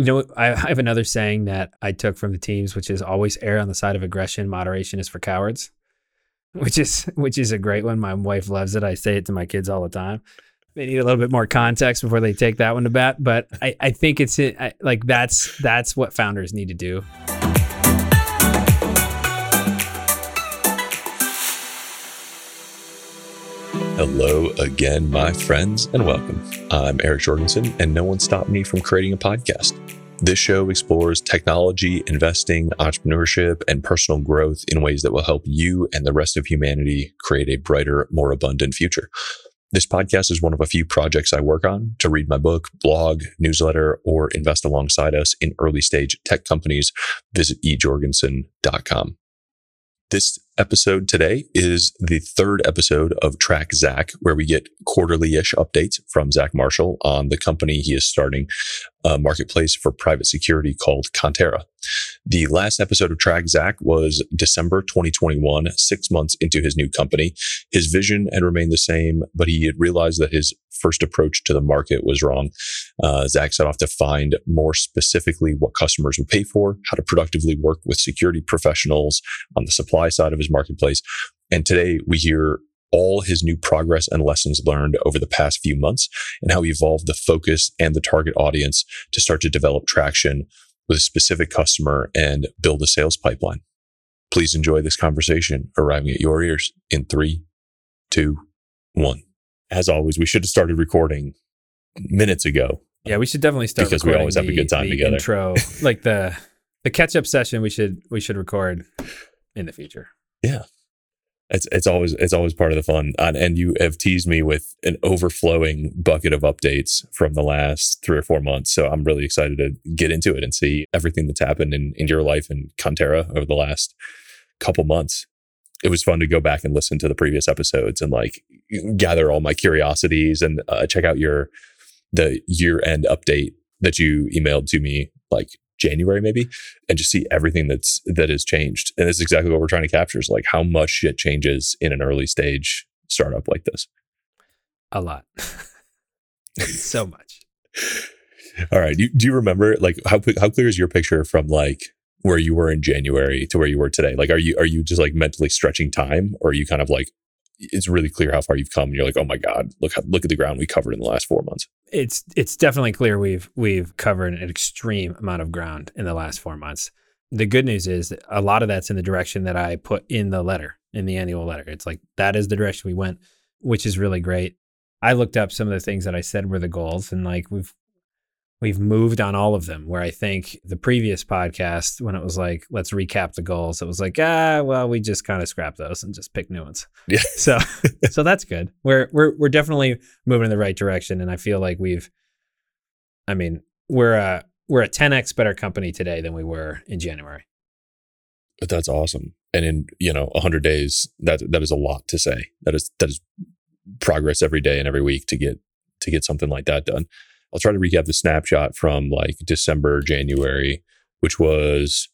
You know, I have another saying that I took from the teams, which is always err on the side of aggression. Moderation is for cowards, which is which is a great one. My wife loves it. I say it to my kids all the time. They need a little bit more context before they take that one to bat, but I, I think it's I, like that's that's what founders need to do. Hello again, my friends, and welcome. I'm Eric Jorgensen, and no one stopped me from creating a podcast. This show explores technology, investing, entrepreneurship, and personal growth in ways that will help you and the rest of humanity create a brighter, more abundant future. This podcast is one of a few projects I work on to read my book, blog, newsletter, or invest alongside us in early stage tech companies. Visit ejorgensen.com. This episode today is the third episode of Track Zach, where we get quarterly ish updates from Zach Marshall on the company he is starting, a marketplace for private security called Conterra. The last episode of Track Zach was December 2021, six months into his new company. His vision had remained the same, but he had realized that his first approach to the market was wrong. Uh, Zach set off to find more specifically what customers would pay for, how to productively work with security professionals on the supply side of his marketplace. And today we hear all his new progress and lessons learned over the past few months and how he evolved the focus and the target audience to start to develop traction with a specific customer and build a sales pipeline. Please enjoy this conversation arriving at your ears in three, two, one. As always, we should have started recording minutes ago. Yeah, we should definitely start because we always have a good time the together. Intro, like the the catch up session, we should we should record in the future. Yeah. It's it's always it's always part of the fun, and, and you have teased me with an overflowing bucket of updates from the last three or four months. So I'm really excited to get into it and see everything that's happened in, in your life and Conterra over the last couple months. It was fun to go back and listen to the previous episodes and like gather all my curiosities and uh, check out your the year end update that you emailed to me like January maybe, and just see everything that's that has changed. And that's exactly what we're trying to capture is like how much shit changes in an early stage startup like this. A lot, so much. All right. Do, do you remember like how how clear is your picture from like where you were in January to where you were today? Like, are you are you just like mentally stretching time, or are you kind of like it's really clear how far you've come? And you're like, oh my god, look how, look at the ground we covered in the last four months. It's it's definitely clear we've we've covered an extreme amount of ground in the last four months. The good news is a lot of that's in the direction that I put in the letter, in the annual letter. It's like that is the direction we went, which is really great. I looked up some of the things that I said were the goals, and like we've we've moved on all of them. Where I think the previous podcast, when it was like, let's recap the goals, it was like, ah, well, we just kind of scrap those and just pick new ones. Yeah. So, so that's good. We're we're we're definitely moving in the right direction, and I feel like we've, I mean, we're a we're a 10x better company today than we were in January. But that's awesome. And in you know 100 days, that that is a lot to say. That is that is progress every day and every week to get to get something like that done. I'll try to recap the snapshot from like December, January, which was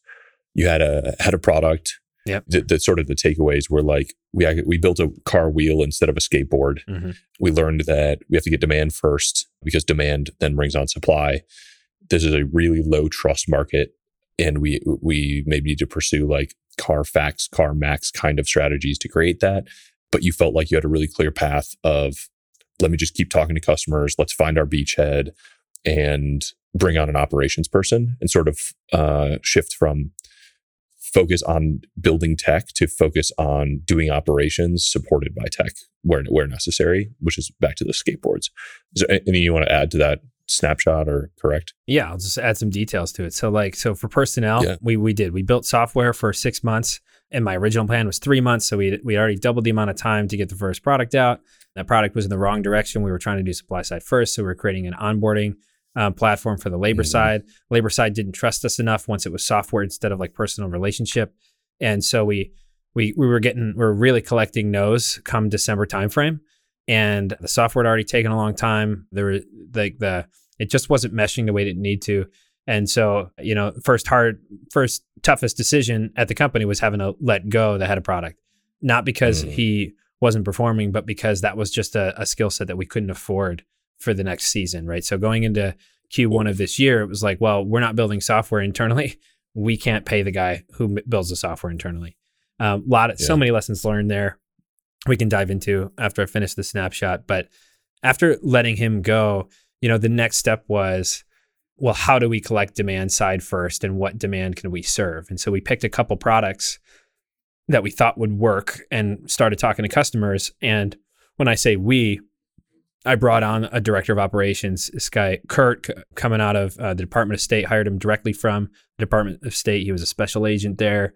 you had a had a product. Yep. That, that sort of the takeaways were like we we built a car wheel instead of a skateboard. Mm-hmm. We learned that we have to get demand first because demand then brings on supply. This is a really low trust market, and we we maybe need to pursue like Carfax, CarMax kind of strategies to create that. But you felt like you had a really clear path of let me just keep talking to customers. Let's find our beachhead and bring on an operations person and sort of uh, shift from focus on building tech to focus on doing operations supported by tech where where necessary, which is back to the skateboards. Is there anything you want to add to that snapshot or correct? Yeah, I'll just add some details to it. So like so for personnel, Yeah. we we did. We built software for 6 months and my original plan was 3 months, so we we already doubled the amount of time to get the first product out. That product was in the wrong direction. We were trying to do supply side first, so we are creating an onboarding um, platform for the labor Mhm. side. Labor side didn't trust us enough once it was software instead of like personal relationship, and so we we we were getting we are really collecting no's come December timeframe, and the software had already taken a long time. There were like the it just wasn't meshing the way it needed to. And so, you know, first hard, first toughest decision at the company was having to let go the head of product, not because Mm. he wasn't performing, but because that was just a, a skill set that we couldn't afford for the next season, right? So going into Q1 of this year, it was like, well, we're not building software internally. We can't pay the guy who builds the software internally. A um, lot of yeah. so many lessons learned there. We can dive into after I finish the snapshot. But after letting him go, you know, the next step was, well, how do we collect demand side first, and what demand can we serve? And so we picked a couple products that we thought would work and started talking to customers. And when I say we, I brought on a director of operations, this guy Kurt, coming out of uh, the Department of State, hired him directly from the Department of State. He was a special agent there.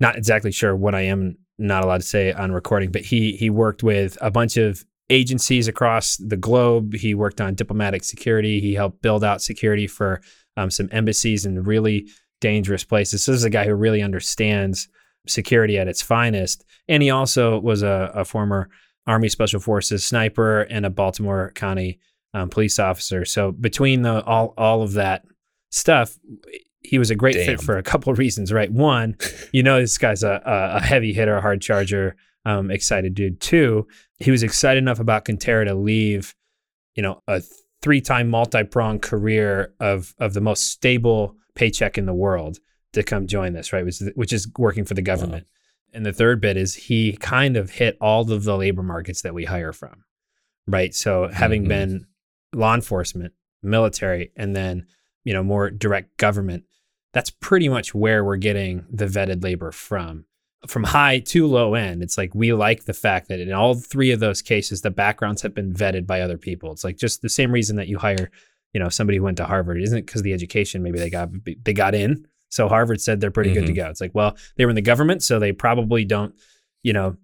Not exactly sure what I am not allowed to say on recording, but he he worked with a bunch of agencies across the globe. He worked on diplomatic security. He helped build out security for um, some embassies in really dangerous places. So this is a guy who really understands security at its finest, and he also was a, a former Army Special Forces sniper and a Baltimore County um, police officer. So between the all all of that stuff, he was a great Damn. fit for a couple of reasons. Right, one, you know this guy's a, a heavy hitter, a hard charger, um, excited dude. Two, he was excited enough about Conterra to leave, you know, a three-time multi-pronged career of of the most stable paycheck in the world to come join this. Right, which, which is working for the government. Wow. And the third bit is he kind of hit all of the labor markets that we hire from, right? So having mm-hmm. been law enforcement, military, and then you know more direct government, that's pretty much where we're getting the vetted labor from. From high to low end, it's like we like the fact that in all three of those cases, the backgrounds have been vetted by other people. It's like just the same reason that you hire, you know, somebody who went to Harvard. It isn't because the education maybe they got they got in, so Harvard said they're pretty mm-hmm. good to mm-hmm. go. It's like, well, they were in the government, so they probably don't, you know,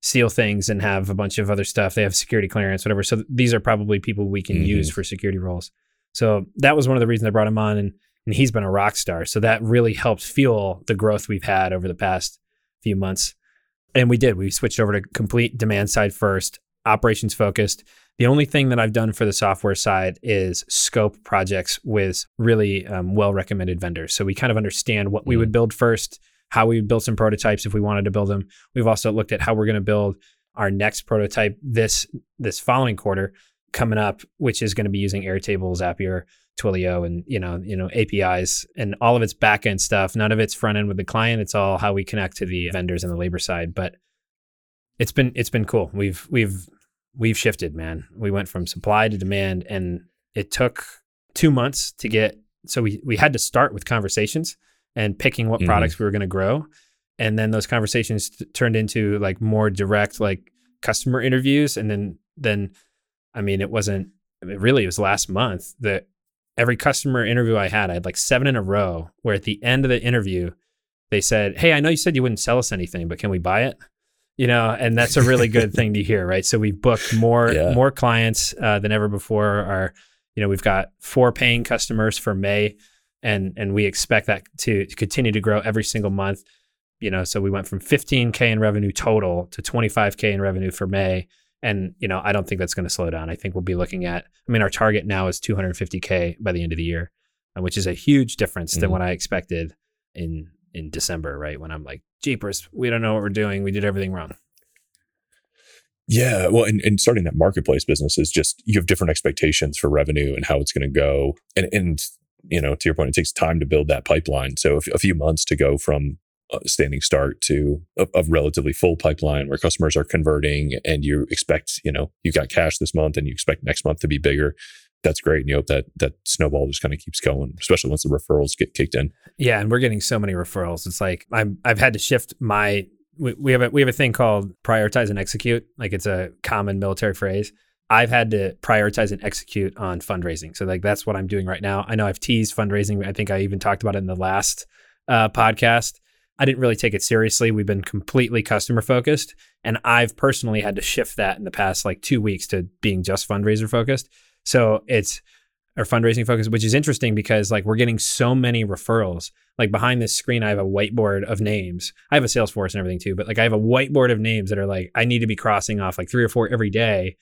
steal things and have a bunch of other stuff. They have security clearance, whatever. So these are probably people we can mm-hmm. use for security roles. So that was one of the reasons I brought him on, and and he's been a rock star. So that really helped fuel the growth we've had over the past few months. And we did. We switched over to complete demand side first, operations focused. The only thing that I've done for the software side is scope projects with really um, well recommended vendors. So we kind of understand what mm we would build first, how we would build some prototypes if we wanted to build them. We've also looked at how we're going to build our next prototype this this following quarter coming up, which is going to be using Airtable, Zapier, Twilio, and you know you know APIs and all of its backend stuff. None of it's front end with the client. It's all how we connect to the vendors and the labor side. But it's been it's been cool. We've we've we've shifted, man. We went from supply to demand, and it took two months to get. So we we had to start with conversations and picking what mm-hmm. products we were going to grow, and then those conversations t- turned into like more direct, like customer interviews, and then then, I mean, it wasn't I mean, really. It was last month that every customer interview I had, I had like seven in a row. Where at the end of the interview, they said, "Hey, I know you said you wouldn't sell us anything, but can we buy it?" You know, and that's a really good thing to hear, right? So we've booked more yeah. more clients uh, than ever before. Our, you know, we've got four paying customers for May, and and we expect that to, continue to grow every single month. You know, so we went from 15k in revenue total to 25k in revenue for May, and you know, I don't think that's going to slow down. I think we'll be looking at. I mean, our target now is 250k by the end of the year, uh, which is a huge difference mm-hmm. than what I expected in in December, right? When I'm like, jeepers, we don't know what we're doing. We did everything wrong. Yeah. Well, and, and starting that marketplace business is just, you have different expectations for revenue and how it's going to go. And, and, you know, to your point, it takes time to build that pipeline. So a few months to go from standing start to a, a, relatively full pipeline where customers are converting and you expect, you know, you got cash this month and you expect next month to be bigger that's great. And you hope that that snowball just kind of keeps going, especially once the referrals get kicked in. Yeah, and we're getting so many referrals. It's like I'm I've had to shift my we, we have a we have a thing called prioritize and execute. Like it's a common military phrase. I've had to prioritize and execute on fundraising. So like that's what I'm doing right now. I know I've teased fundraising. I think I even talked about it in the last uh, podcast. I didn't really take it seriously. We've been completely customer focused, and I've personally had to shift that in the past like two weeks to being just fundraiser focused. So it's our fundraising focus, which is interesting because like we're getting so many referrals. Like behind this screen, I have a whiteboard of names. I have a Salesforce and everything too, but like I have a whiteboard of names that are like I need to be crossing off like three or four every day,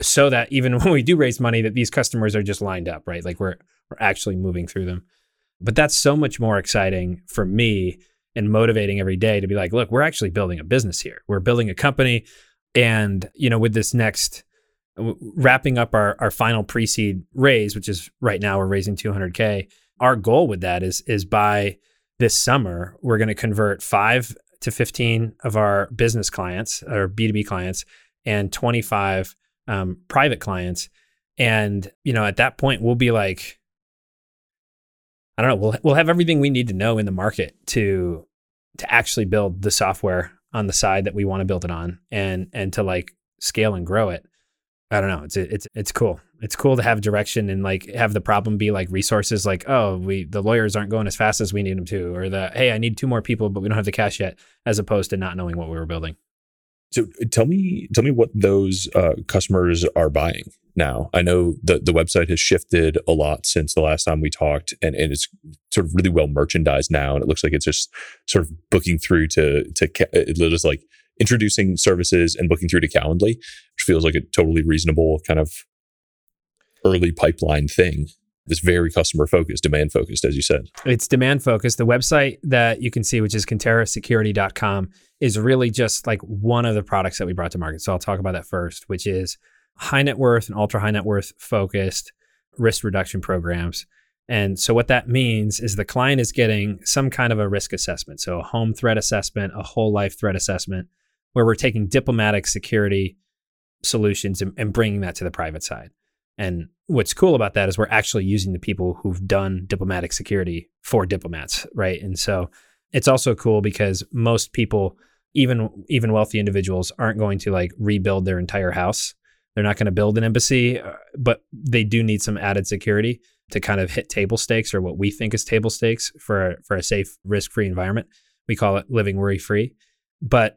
so that even when we do raise money, that these customers are just lined up, right? Like we're we're actually moving through them. But that's so much more exciting for me and motivating every day to be like, look, we're actually building a business here. We're building a company, and you know, with this next wrapping up our, our final pre-seed raise, which is right now we're raising 200k. Our goal with that is is by this summer we're going to convert five to 15 of our business clients or B2B clients and 25 um, private clients. And you know, at that point, we'll be like, I don't know, we'll we'll have everything we need to know in the market to to actually build the software on the side that we want to build it on and and to like scale and grow it. I don't know. It's it's it's cool. It's cool to have direction and like have the problem be like resources like, oh, we the lawyers aren't going as fast as we need them to, or the hey, I need two more people, but we don't have the cash yet, as opposed to not knowing what we were building. So tell me, tell me what those uh, customers are buying now. I know the the website has shifted a lot since the last time we talked, and, and it's sort of really well merchandised now, and it looks like it's just sort of booking through to to it just like introducing services and booking through to Calendly, which feels like a totally reasonable kind of early pipeline thing. It's very customer focused, demand focused, as you said. It's demand focused. The website that you can see, which is conterrasecurity.com, is really just like one of the products that we brought to market. So I'll talk about that first, which is high net worth and ultra high net worth focused risk reduction programs. And so what that means is the client is getting some kind of a risk assessment. So a home threat assessment, a whole life threat assessment, where we're taking diplomatic security solutions and, and bringing that to the private side. And what's cool about that is we're actually using the people who've done diplomatic security for diplomats, right? And so it's also cool because most people, even even wealthy individuals, aren't going to like rebuild their entire house. They're not going to build an embassy, uh, but they do need some added security to kind of hit table stakes or what we think is table stakes for for a safe, risk-free environment. We call it living worry-free. But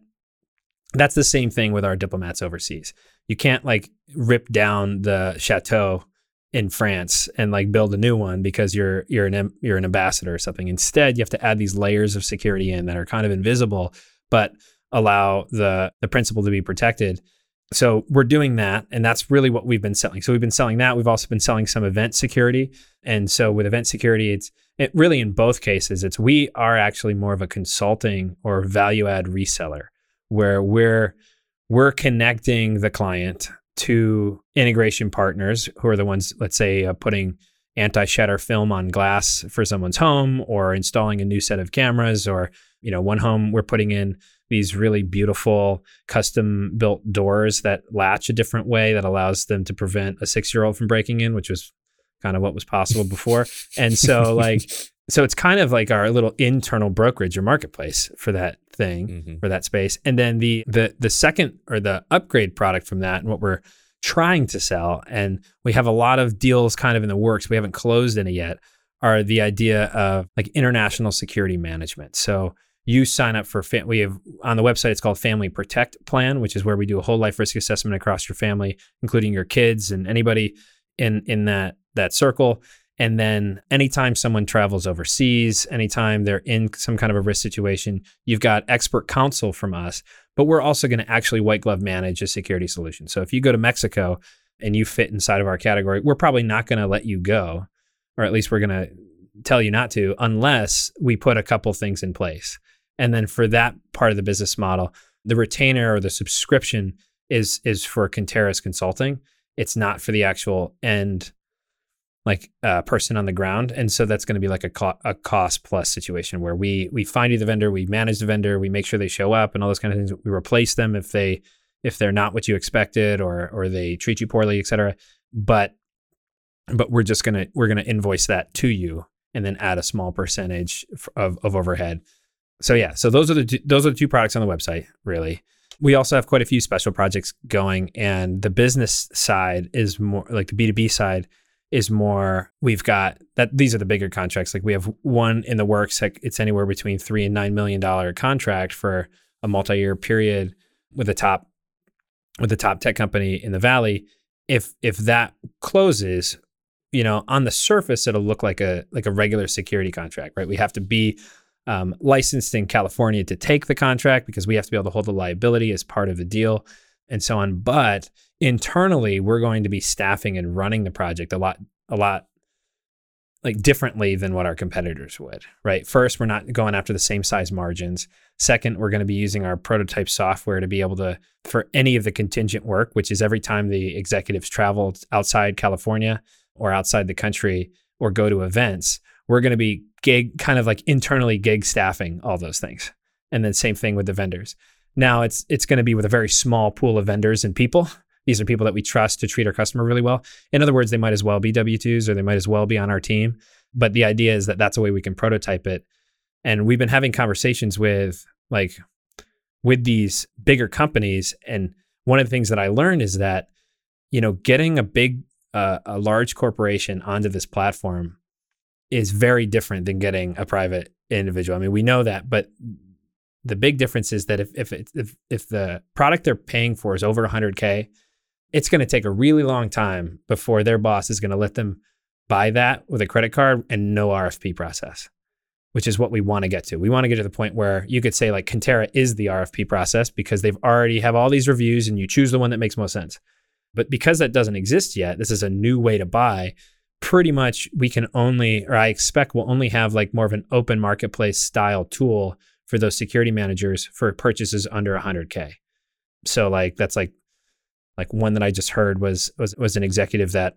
that's the same thing with our diplomats overseas. You can't like rip down the chateau in France and like build a new one because you're you're an you're an ambassador or something. Instead, you have to add these layers of security in that are kind of invisible, but allow the the principal to be protected. So we're doing that, and that's really what we've been selling. So we've been selling that. We've also been selling some event security, and so with event security, it's it really in both cases, it's we are actually more of a consulting or value add reseller where we're we're connecting the client to integration partners who are the ones, let's say, uh, putting anti-shatter film on glass for someone's home or installing a new set of cameras or you know one home we're putting in these really beautiful custom built doors that latch a different way that allows them to prevent a 6-year-old from breaking in which was kind of what was possible before. And so like so it's kind of like our little internal brokerage or marketplace for that thing mm-hmm. for that space. And then the the the second or the upgrade product from that and what we're trying to sell and we have a lot of deals kind of in the works we haven't closed any yet are the idea of like international security management. So you sign up for fam- we have on the website it's called family protect plan which is where we do a whole life risk assessment across your family including your kids and anybody in in that that circle and then anytime someone travels overseas, anytime they're in some kind of a risk situation, you've got expert counsel from us, but we're also going to actually white glove manage a security solution. So if you go to Mexico and you fit inside of our category, we're probably not going to let you go, or at least we're going to tell you not to, unless we put a couple things in place. And then for that part of the business model, the retainer or the subscription is is for Conterra's consulting. It's not for the actual end like a person on the ground. And so that's going to be like a, co- a cost plus situation where we we find you the vendor we manage the vendor we make sure they show up and all those kind of things. We replace them if they if they're not what you expected or or they treat you poorly etc but but we're just going to we're to invoice that to you and then add a small percentage of, of overhead. So yeah so those are the two, those are the two products on the website really. We also have quite a few special projects going and the business side is more like the b2b side is more we've got that these are the bigger contracts. Like we have one in the works like it's anywhere between 3 and 9 million dollar contract for a multi-year period with a top with the top tech company in the valley. If if that closes you know on the surface it'll look like a like a regular security contract right? We have to be um, licensed in california to take the contract because we have to be able to hold the liability as part of the deal and so on. But internally we're going to be staffing and running the project a lot a lot like differently than what our competitors would, right? First, we're not going after the same size margins. Second, we're going to be using our prototype software to be able to, for any of the contingent work, which is every time the executives travel outside California or outside the country or go to events, we're going to be gig kind of like internally gig staffing all those things. And then same thing with the vendors. Now it's it's going to be with a very small pool of vendors and people. These are people that we trust to treat our customer really well. In other words, they might as well be W2s or they might as well be on our team. But the idea is that that's a way we can prototype it. And we've been having conversations with like with these bigger companies and one of the things that I learned is that you know getting a big uh, a large corporation onto this platform is very different than getting a private individual. I mean, we know that, but the big difference is that if if if if the product they're paying for is over 100k, it's going to take a really long time before their boss is going to let them buy that with a credit card and no RFP process, which is what we want to get to. We want to get to the point where you could say like Conterra is the RFP process because they've already have all these reviews and you choose the one that makes most sense. But because that doesn't exist yet, this is a new way to buy pretty much we can only, or I expect we'll only have like more of an open marketplace style tool for those security managers for purchases under 100k. So like that's like like one that I just heard was was was an executive that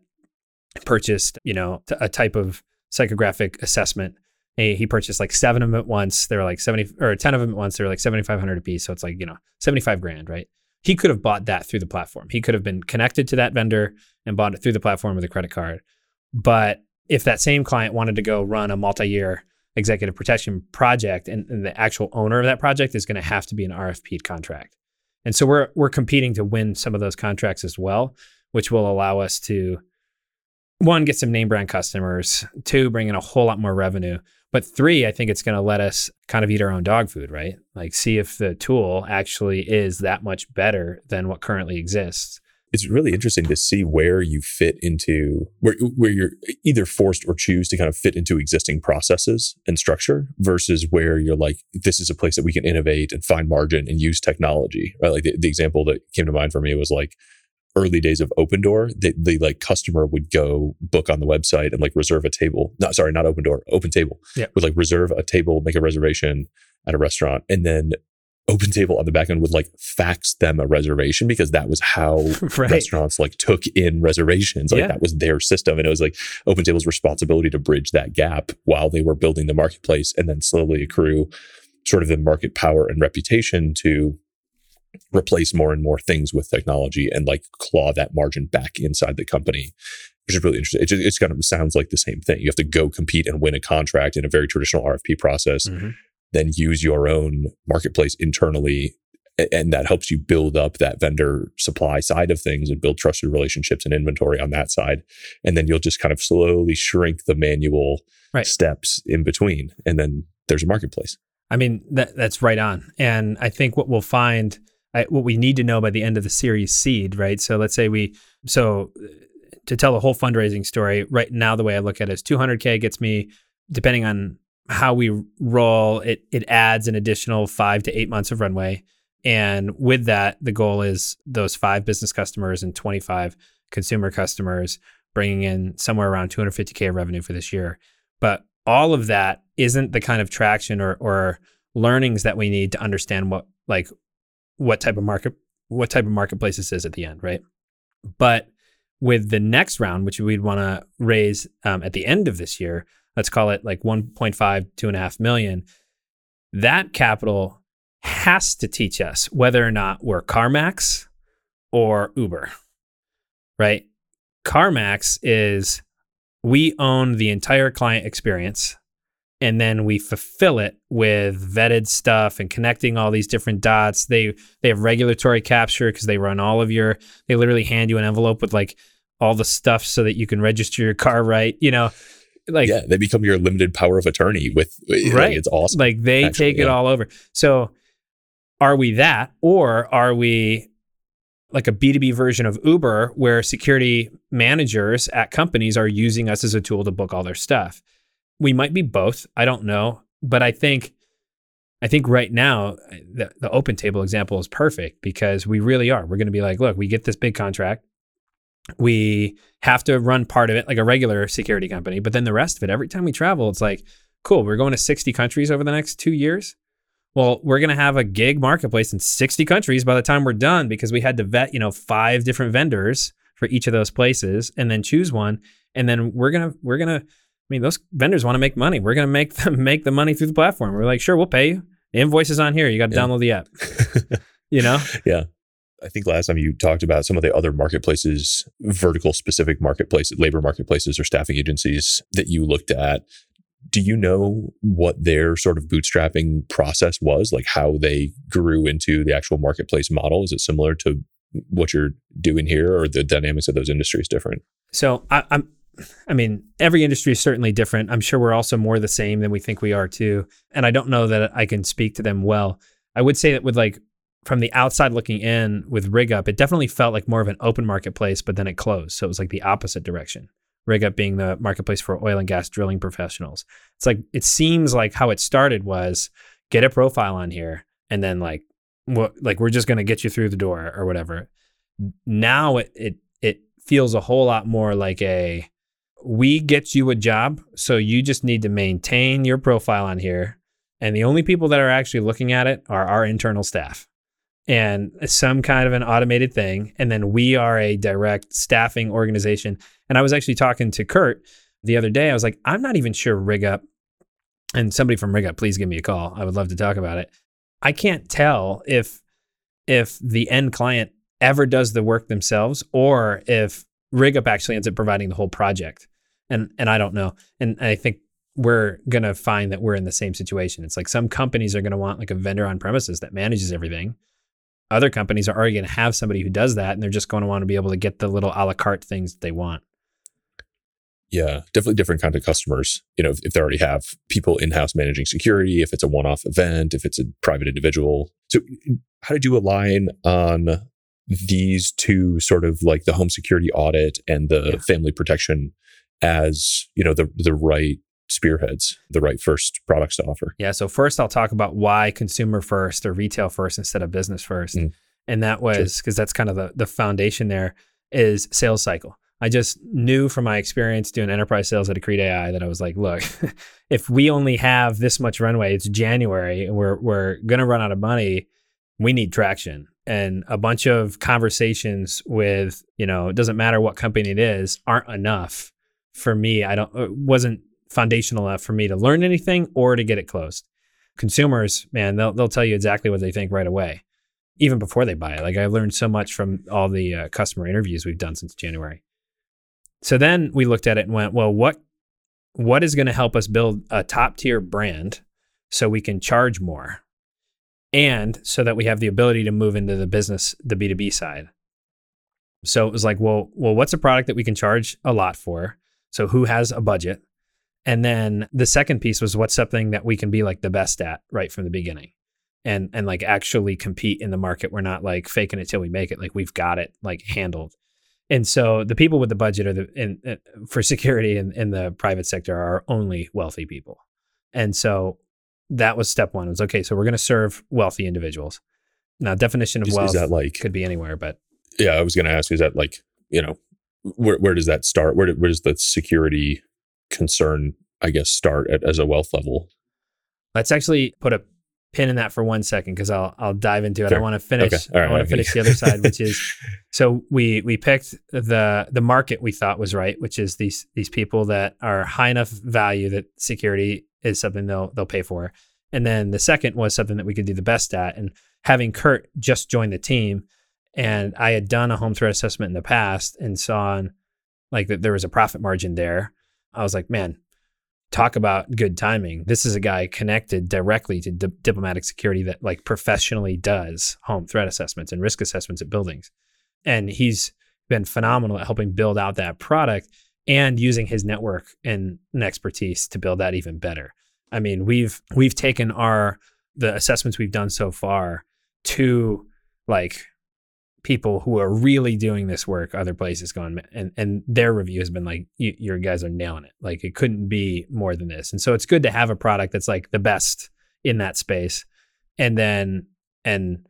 purchased you know a type of psychographic assessment. He purchased like seven of them at once. They were like seventy or ten of them at once. They were like seventy five hundred a piece. So it's like you know seventy five grand, right? He could have bought that through the platform. He could have been connected to that vendor and bought it through the platform with a credit card. But if that same client wanted to go run a multi-year executive protection project and, and the actual owner of that project is going to have to be an RFP contract. And so we're we're competing to win some of those contracts as well, which will allow us to one get some name brand customers, two bring in a whole lot more revenue, but three I think it's going to let us kind of eat our own dog food, right? Like see if the tool actually is that much better than what currently exists it's really interesting to see where you fit into where where you're either forced or choose to kind of fit into existing processes and structure versus where you're like this is a place that we can innovate and find margin and use technology right like the, the example that came to mind for me was like early days of Opendoor, the, the like customer would go book on the website and like reserve a table. Not sorry, not Opendoor, Open Table. Yeah. Would like reserve a table, make a reservation at a restaurant, and then Open Table on the back end would like fax them a reservation because that was how right. restaurants like took in reservations. Like yeah. that was their system. And it was like Open Table's responsibility to bridge that gap while they were building the marketplace and then slowly accrue sort of the market power and reputation to replace more and more things with technology and like claw that margin back inside the company which is really interesting. It just, it's kind of sounds like the same thing. You have to go compete and win a contract in a very traditional RFP process. Mm-hmm then use your own marketplace internally and that helps you build up that vendor supply side of things and build trusted relationships and inventory on that side. And then you'll just kind of slowly shrink the manual right. steps in between and then there's a marketplace. I mean that that's right on. And i think what we'll find I, what we need to know by the end of the series seed right? So let's say we so uh, to tell the whole fundraising story right now the way i look at it is 200k gets me depending on how we roll, it it adds an additional five to eight months of runway. And with that, the goal is those five business customers and 25 consumer customers, bringing in somewhere around 250K of revenue for this year. But all of that isn't the kind of traction or, or learnings that we need to understand what, like, what type of market, what type of marketplace this is at the end, right? But with the next round, which we'd want to raise um, at the end of this year, let's call it like 1.5, two and a half million, that capital has to teach us whether or not we're CarMax or Uber, right? CarMax is we own the entire client experience and then we fulfill it with vetted stuff and connecting all these different dots. They they have regulatory capture because they run all of your they literally hand you an envelope with like all the stuff so that you can register your car right, you know like yeah they become your limited power of attorney with right. like, it's awesome like they actually, take it all over. So are we that or are we like a b2b version of uber where security managers at companies are using us as a tool to book all their stuff? We might be both i don't know but i think i think right now the, the open table example is perfect because we really are. We're going to be like look we get this big contract we have to run part of it like a regular security company, but then the rest of it, every time we travel, it's like, cool, we're going to 60 countries over the next two years. Well, we're going to have a gig marketplace in 60 countries by the time we're done because we had to vet, you know, five different vendors for each of those places and then choose one. And then we're going to, we're going to, I mean, those vendors want to make money. We're going to make them make the money through the platform. We're like, sure, we'll pay you. The invoice is on here. You got to yeah. download the app. you know? Yeah. I think last time you talked about some of the other marketplaces, vertical specific marketplaces, labor marketplaces or staffing agencies that you looked at. Do you know what their sort of bootstrapping process was? Like how they grew into the actual marketplace model? Is it similar to what you're doing here or the dynamics of those industries different? So I, I'm I mean, every industry is certainly different. I'm sure we're also more the same than we think we are too. And I don't know that I can speak to them well. I would say that with like from the outside looking in with RigUp, it definitely felt like more of an open marketplace, but then it closed. So it was like the opposite direction. RigUp being the marketplace for oil and gas drilling professionals. It's like it seems like how it started was get a profile on here and then like what like we're just going to get you through the door or whatever. Now it it it feels a whole lot more like a we get you a job, so you just need to maintain your profile on here and the only people that are actually looking at it are our internal staff and some kind of an automated thing. And then we are a direct staffing organization. And I was actually talking to Kurt the other day. I was like, I'm not even sure RigUp, and somebody from RigUp, please give me a call. I would love to talk about it. I can't tell if if the end client ever does the work themselves or if RigUp actually ends up providing the whole project. And and I don't know. And I think we're going to find that we're in the same situation. It's like some companies are going to want like a vendor on premises that manages everything other companies are already going to have somebody who does that and they're just going to want to be able to get the little a la carte things that they want yeah definitely different kind of customers you know if, if they already have people in-house managing security if it's a one-off event if it's a private individual so how did you align on these two sort of like the home security audit and the yeah. family protection as you know the the right spearheads the right first products to offer. Yeah. So first I'll talk about why consumer first or retail first instead of business first. Mm. And that was because sure. that's kind of the, the foundation there is sales cycle. I just knew from my experience doing enterprise sales at Accrete AI that I was like, look, if we only have this much runway, it's January and we're we're gonna run out of money, we need traction. And a bunch of conversations with, you know, it doesn't matter what company it is, aren't enough for me. I don't it wasn't foundational enough for me to learn anything or to get it closed. Consumers, man, they'll they'll tell you exactly what they think right away, even before they buy it. Like I've learned so much from all the uh, customer interviews we've done since January. So then we looked at it and went, well, what what is going to help us build a top tier brand so we can charge more, and so that we have the ability to move into the business, the B two B side. So it was like, well, well, what's a product that we can charge a lot for? So who has a budget? And then the second piece was what's something that we can be like the best at right from the beginning and and like actually compete in the market. We're not like faking it till we make it. Like we've got it like handled. And so the people with the budget are the in, in for security in, in the private sector are only wealthy people. And so that was step one. It was okay, so we're going to serve wealthy individuals. Now, definition of is, wealth is that like could be anywhere, but yeah, I was going to ask, is that like you know where where does that start? Where where does the security concern, I guess, start at, as a wealth level? Let's actually put a pin in that for one second because I'll I'll dive into it. Sure. I want to finish. Okay. Right, I want to finish the other side, which is so we we picked the the market we thought was right, which is these these people that are high enough value that security is something they'll they'll pay for. And then the second was something that we could do the best at. And having Kurt just join the team, and I had done a home threat assessment in the past and saw like that there was a profit margin there I was like, man, talk about good timing. This is a guy connected directly to di- diplomatic security that like professionally does home threat assessments and risk assessments at buildings. And he's been phenomenal at helping build out that product and using his network and, and expertise to build that even better. I mean, we've we've taken our the assessments we've done so far to like people who are really doing this work other places going and and their review has been like your guys are nailing it like it couldn't be more than this and so it's good to have a product that's like the best in that space and then and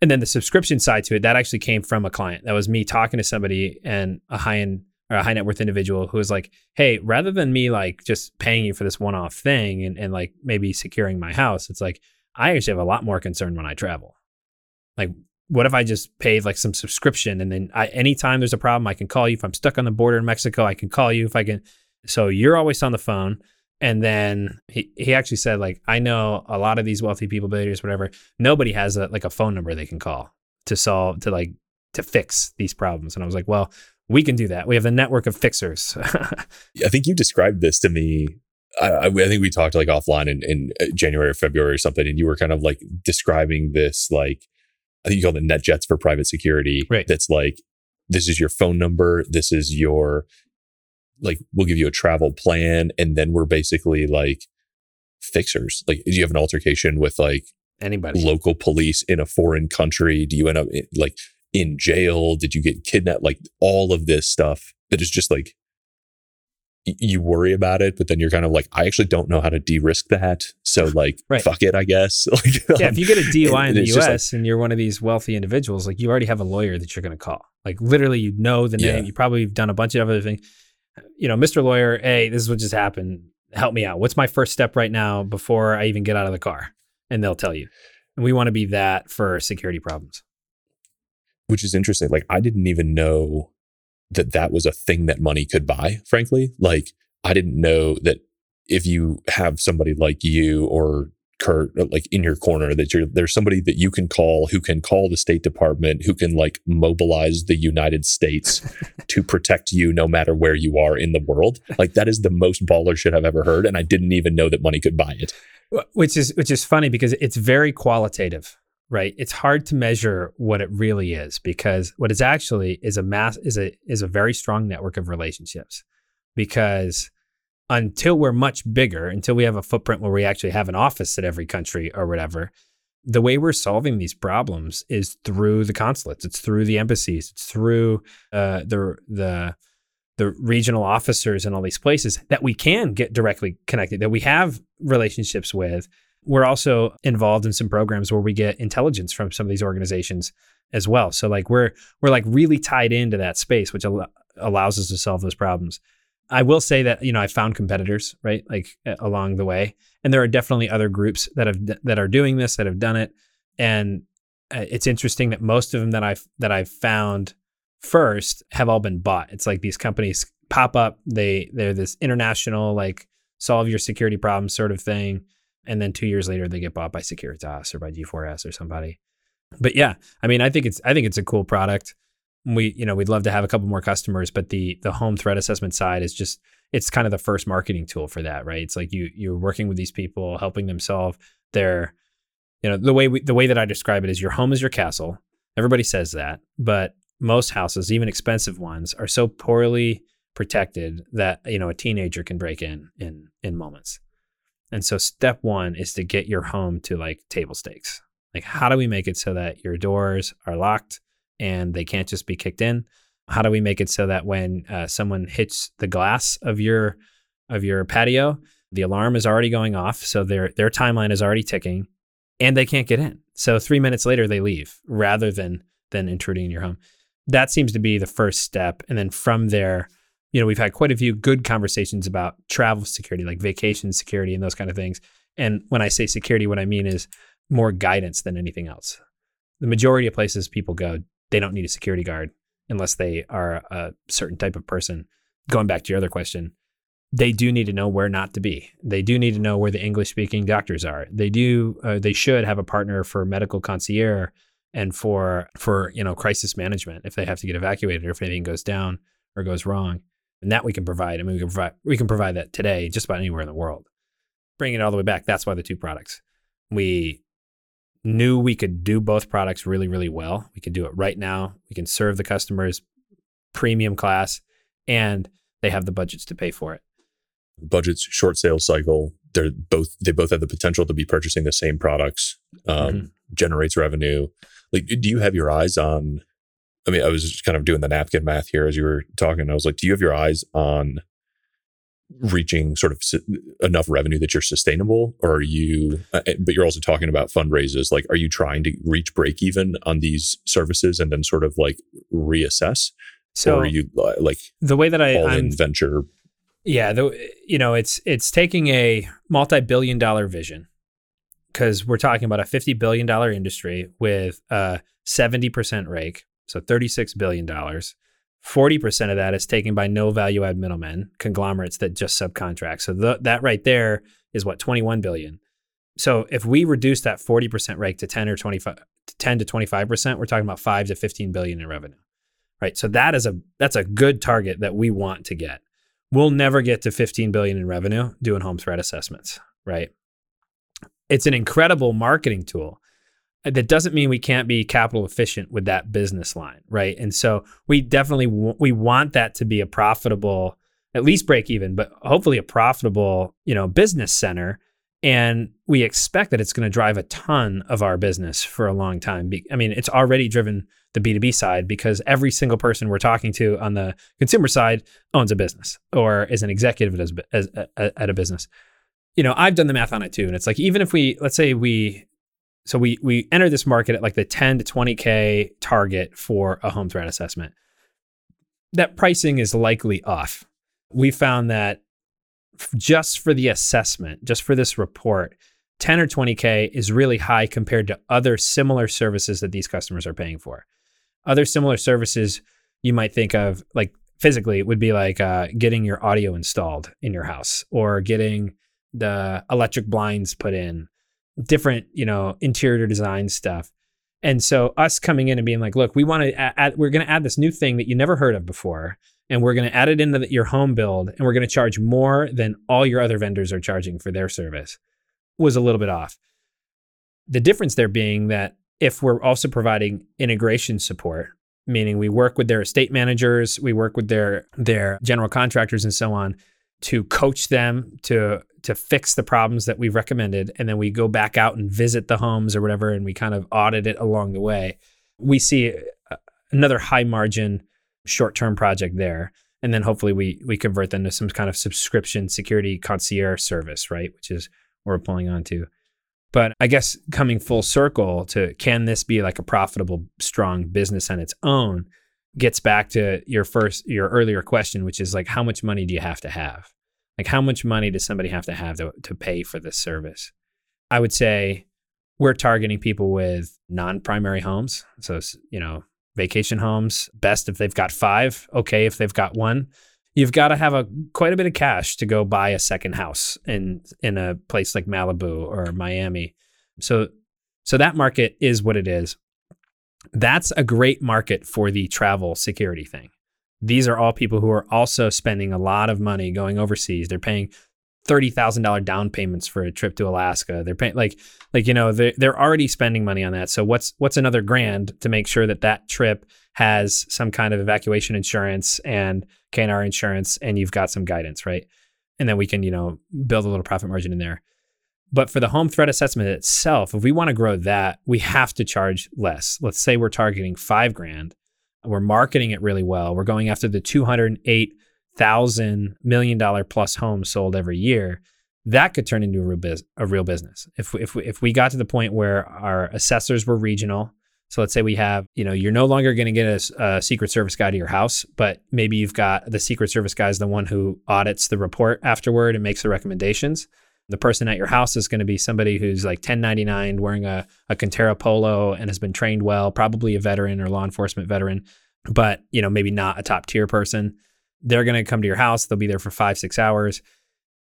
and then the subscription side to it, that actually came from a client. That was me talking to somebody and a high end or a high net worth individual who was like, Hey, rather than me like just paying you for this one off thing and, and like maybe securing my house, it's like, I actually have a lot more concern when I travel. Like, what if I just paid like some subscription and then I, anytime there's a problem, I can call you. If I'm stuck on the border in Mexico, I can call you. If I can, so you're always on the phone. And then he, he actually said, like, I know a lot of these wealthy people, billionaires, whatever, nobody has a like a phone number they can call to solve, to like, to fix these problems. And I was like, well, we can do that. We have a network of fixers. I think you described this to me. I, I think we talked like offline in, in uh, January or February or something, and you were kind of like describing this like I think you call it NetJets for private security. Right. That's like this is your phone number. This is your like we'll give you a travel plan, and then we're basically like fixers. Like, do you have an altercation with like Anybody. local police in a foreign country? Do you end up in, like in jail? Did you get kidnapped? Like all of this stuff that is just like you worry about it, but then you're kind of like, I actually don't know how to de-risk that. So like, Right. fuck it, I guess. like, yeah, um, if you get a DUI in the US and you're one of these wealthy individuals, like you already have a lawyer that you're going to call. Like literally, you know the name. Yeah. You probably have done a bunch of other things. You know, Mr. Lawyer, hey, this is what just happened. Help me out. What's my first step right now before I even get out of the car? And they'll tell you. And we want to be that for security problems. which is interesting. Like I didn't even know that that was a thing that money could buy. Frankly, like I didn't know that if you have somebody like you or Kurt, uh, like in your corner, that you're there's somebody that you can call who can call the State Department, who can like mobilize the United States to protect you no matter where you are in the world. Like that is the most baller shit I've ever heard, and I didn't even know that money could buy it. Which is which is funny because it's very qualitative, right? It's hard to measure what it really is because what is actually is a mass is a is a very strong network of relationships. Because until we're much bigger, until we have a footprint where we actually have an office at every country or whatever, the way we're solving these problems is through the consulates. It's through the embassies. It's through uh, the the the regional officers in all these places that we can get directly connected, that we have relationships with. We're also involved in some programs where we get intelligence from some of these organizations as well. So like we're we're like really tied into that space, which al- allows us to solve those problems. I will say that you know I found competitors right like a- along the way, and there are definitely other groups that have that are doing this that have done it, and uh, it's interesting that most of them that I've that I've found first have all been bought. It's like these companies pop up, they they're this international like solve your security problem sort of thing, and then two years later they get bought by Securitas or by G4S or somebody. But yeah, I mean, I think it's I think it's a cool product. We you know we'd love to have a couple more customers, but the the home threat assessment side is just it's kind of the first marketing tool for that, right? It's like you you're working with these people, helping them solve their you know the way we, the way that I describe it is your home is your castle. Everybody says that, but most houses, even expensive ones, are so poorly protected that you know a teenager can break in in in moments. And so step 1 is to get your home to like table stakes. Like how do we make it so that your doors are locked and they can't just be kicked in? How do we make it so that when uh, someone hits the glass of your of your patio, the alarm is already going off, so their their timeline is already ticking, and they can't get in. So three minutes later they leave rather than than intruding in your home. That seems to be the first step, and then from there, you know, we've had quite a few good conversations about travel security, like vacation security and those kind of things. And when I say security, what I mean is more guidance than anything else. The majority of places people go, they don't need a security guard unless they are a certain type of person. Going back to your other question, they do need to know where not to be. They do need to know where the English speaking doctors are. They do. Uh, they should have a partner for medical concierge and for for you know crisis management if they have to get evacuated or if anything goes down or goes wrong. And that we can provide. I mean, we can provide we can provide that today just about anywhere in the world. Bring it all the way back. That's why the two products. We knew we could do both products really, really well. We could do it right now. We can serve the customers premium class, and they have the budgets to pay for it. budgets, short sales cycle. They're both they both have the potential to be purchasing the same products. Um, Mhm. Generates revenue. Like, do you have your eyes on? I mean, I was just kind of doing the napkin math here as you were talking. I was like, do you have your eyes on reaching sort of su- enough revenue that you're sustainable or are you uh, but you're also talking about fundraisers like are you trying to reach break even on these services and then sort of like reassess So or are you uh, like the way that I all I'm in venture Yeah, the you know, it's it's taking a multi-billion dollar vision because we're talking about a 50 billion dollar industry with a 70% rake, so 36 billion dollars. 40% of that is taken by no value add middlemen, conglomerates that just subcontract. So the, that right there is what 21 billion. So if we reduce that 40% rate to 10 or 25 10 to 25%, we're talking about 5 to 15 billion in revenue. Right? So that is a that's a good target that we want to get we'll never get to 15 billion in revenue doing home threat assessments right it's an incredible marketing tool that doesn't mean we can't be capital efficient with that business line right? And so we definitely w- we want that to be a profitable at least break even but hopefully a profitable you know business center. And we expect that it's going to drive a ton of our business for a long time. Be- i mean it's already driven the b2b side because every single person we're talking to on the consumer side owns a business or is an executive as, as, at a business. You know i've done the math on it too and it's like even if we let's say we so we we enter this market at like the 10 to 20k target for a home threat assessment. That pricing is likely off. We found that just for the assessment just for this report 10 or 20k is really high compared to other similar services that these customers are paying for. Other similar services you might think of like physically it would be like uh, getting your audio installed in your house or getting the electric blinds put in different you know interior design stuff. And so us coming in and being like look we want to add we're going to add this new thing that you never heard of before and we're going to add it into the, your home build and we're going to charge more than all your other vendors are charging for their service was a little bit off. The difference there being that if we're also providing integration support meaning we work with their estate managers we work with their their general contractors and so on to coach them to to fix the problems that we've recommended. And then we go back out and visit the homes or whatever and we kind of audit it along the way. We see another high margin short-term project there. And then hopefully we we convert them to some kind of subscription security concierge service right? Which is what we're pulling onto. But i guess coming full circle to can this be like a profitable strong business on its own gets back to your first your earlier question which is like how much money do you have to have? Like how much money does somebody have to have to, to pay for this service? I would say we're targeting people with non-primary homes. So you know vacation homes best if they've got five okay if they've got one. You've got to have a quite a bit of cash to go buy a second house in in a place like malibu or miami. So so that market is what it is that's a great market for the travel security thing. These are all people who are also spending a lot of money going overseas. They're paying thirty thousand dollar down payments for a trip to Alaska. They're paying like like you know they're they're already spending money on that. So what's what's another grand to make sure that that trip has some kind of evacuation insurance and KNR insurance, and you've got some guidance, right? And then we can you know build a little profit margin in there. But for the home threat assessment itself, if we want to grow that, we have to charge less. Let's say we're targeting five grand. We're marketing it really well. We're going after the 208,000 million dollar plus homes sold every year. That could turn into a real, biz- a real business. If we, if, we, if we got to the point where our assessors were regional, so let's say we have, you know, you're no longer going to get a, a, Secret Service guy to your house, but maybe you've got the Secret Service guy is the one who audits the report afterward and makes the recommendations the person at your house is going to be somebody who's like 1099 wearing a, a Conterra polo and has been trained well, probably a veteran or law enforcement veteran, but you know, maybe not a top tier person. They're going to come to your house. They'll be there for five, six hours.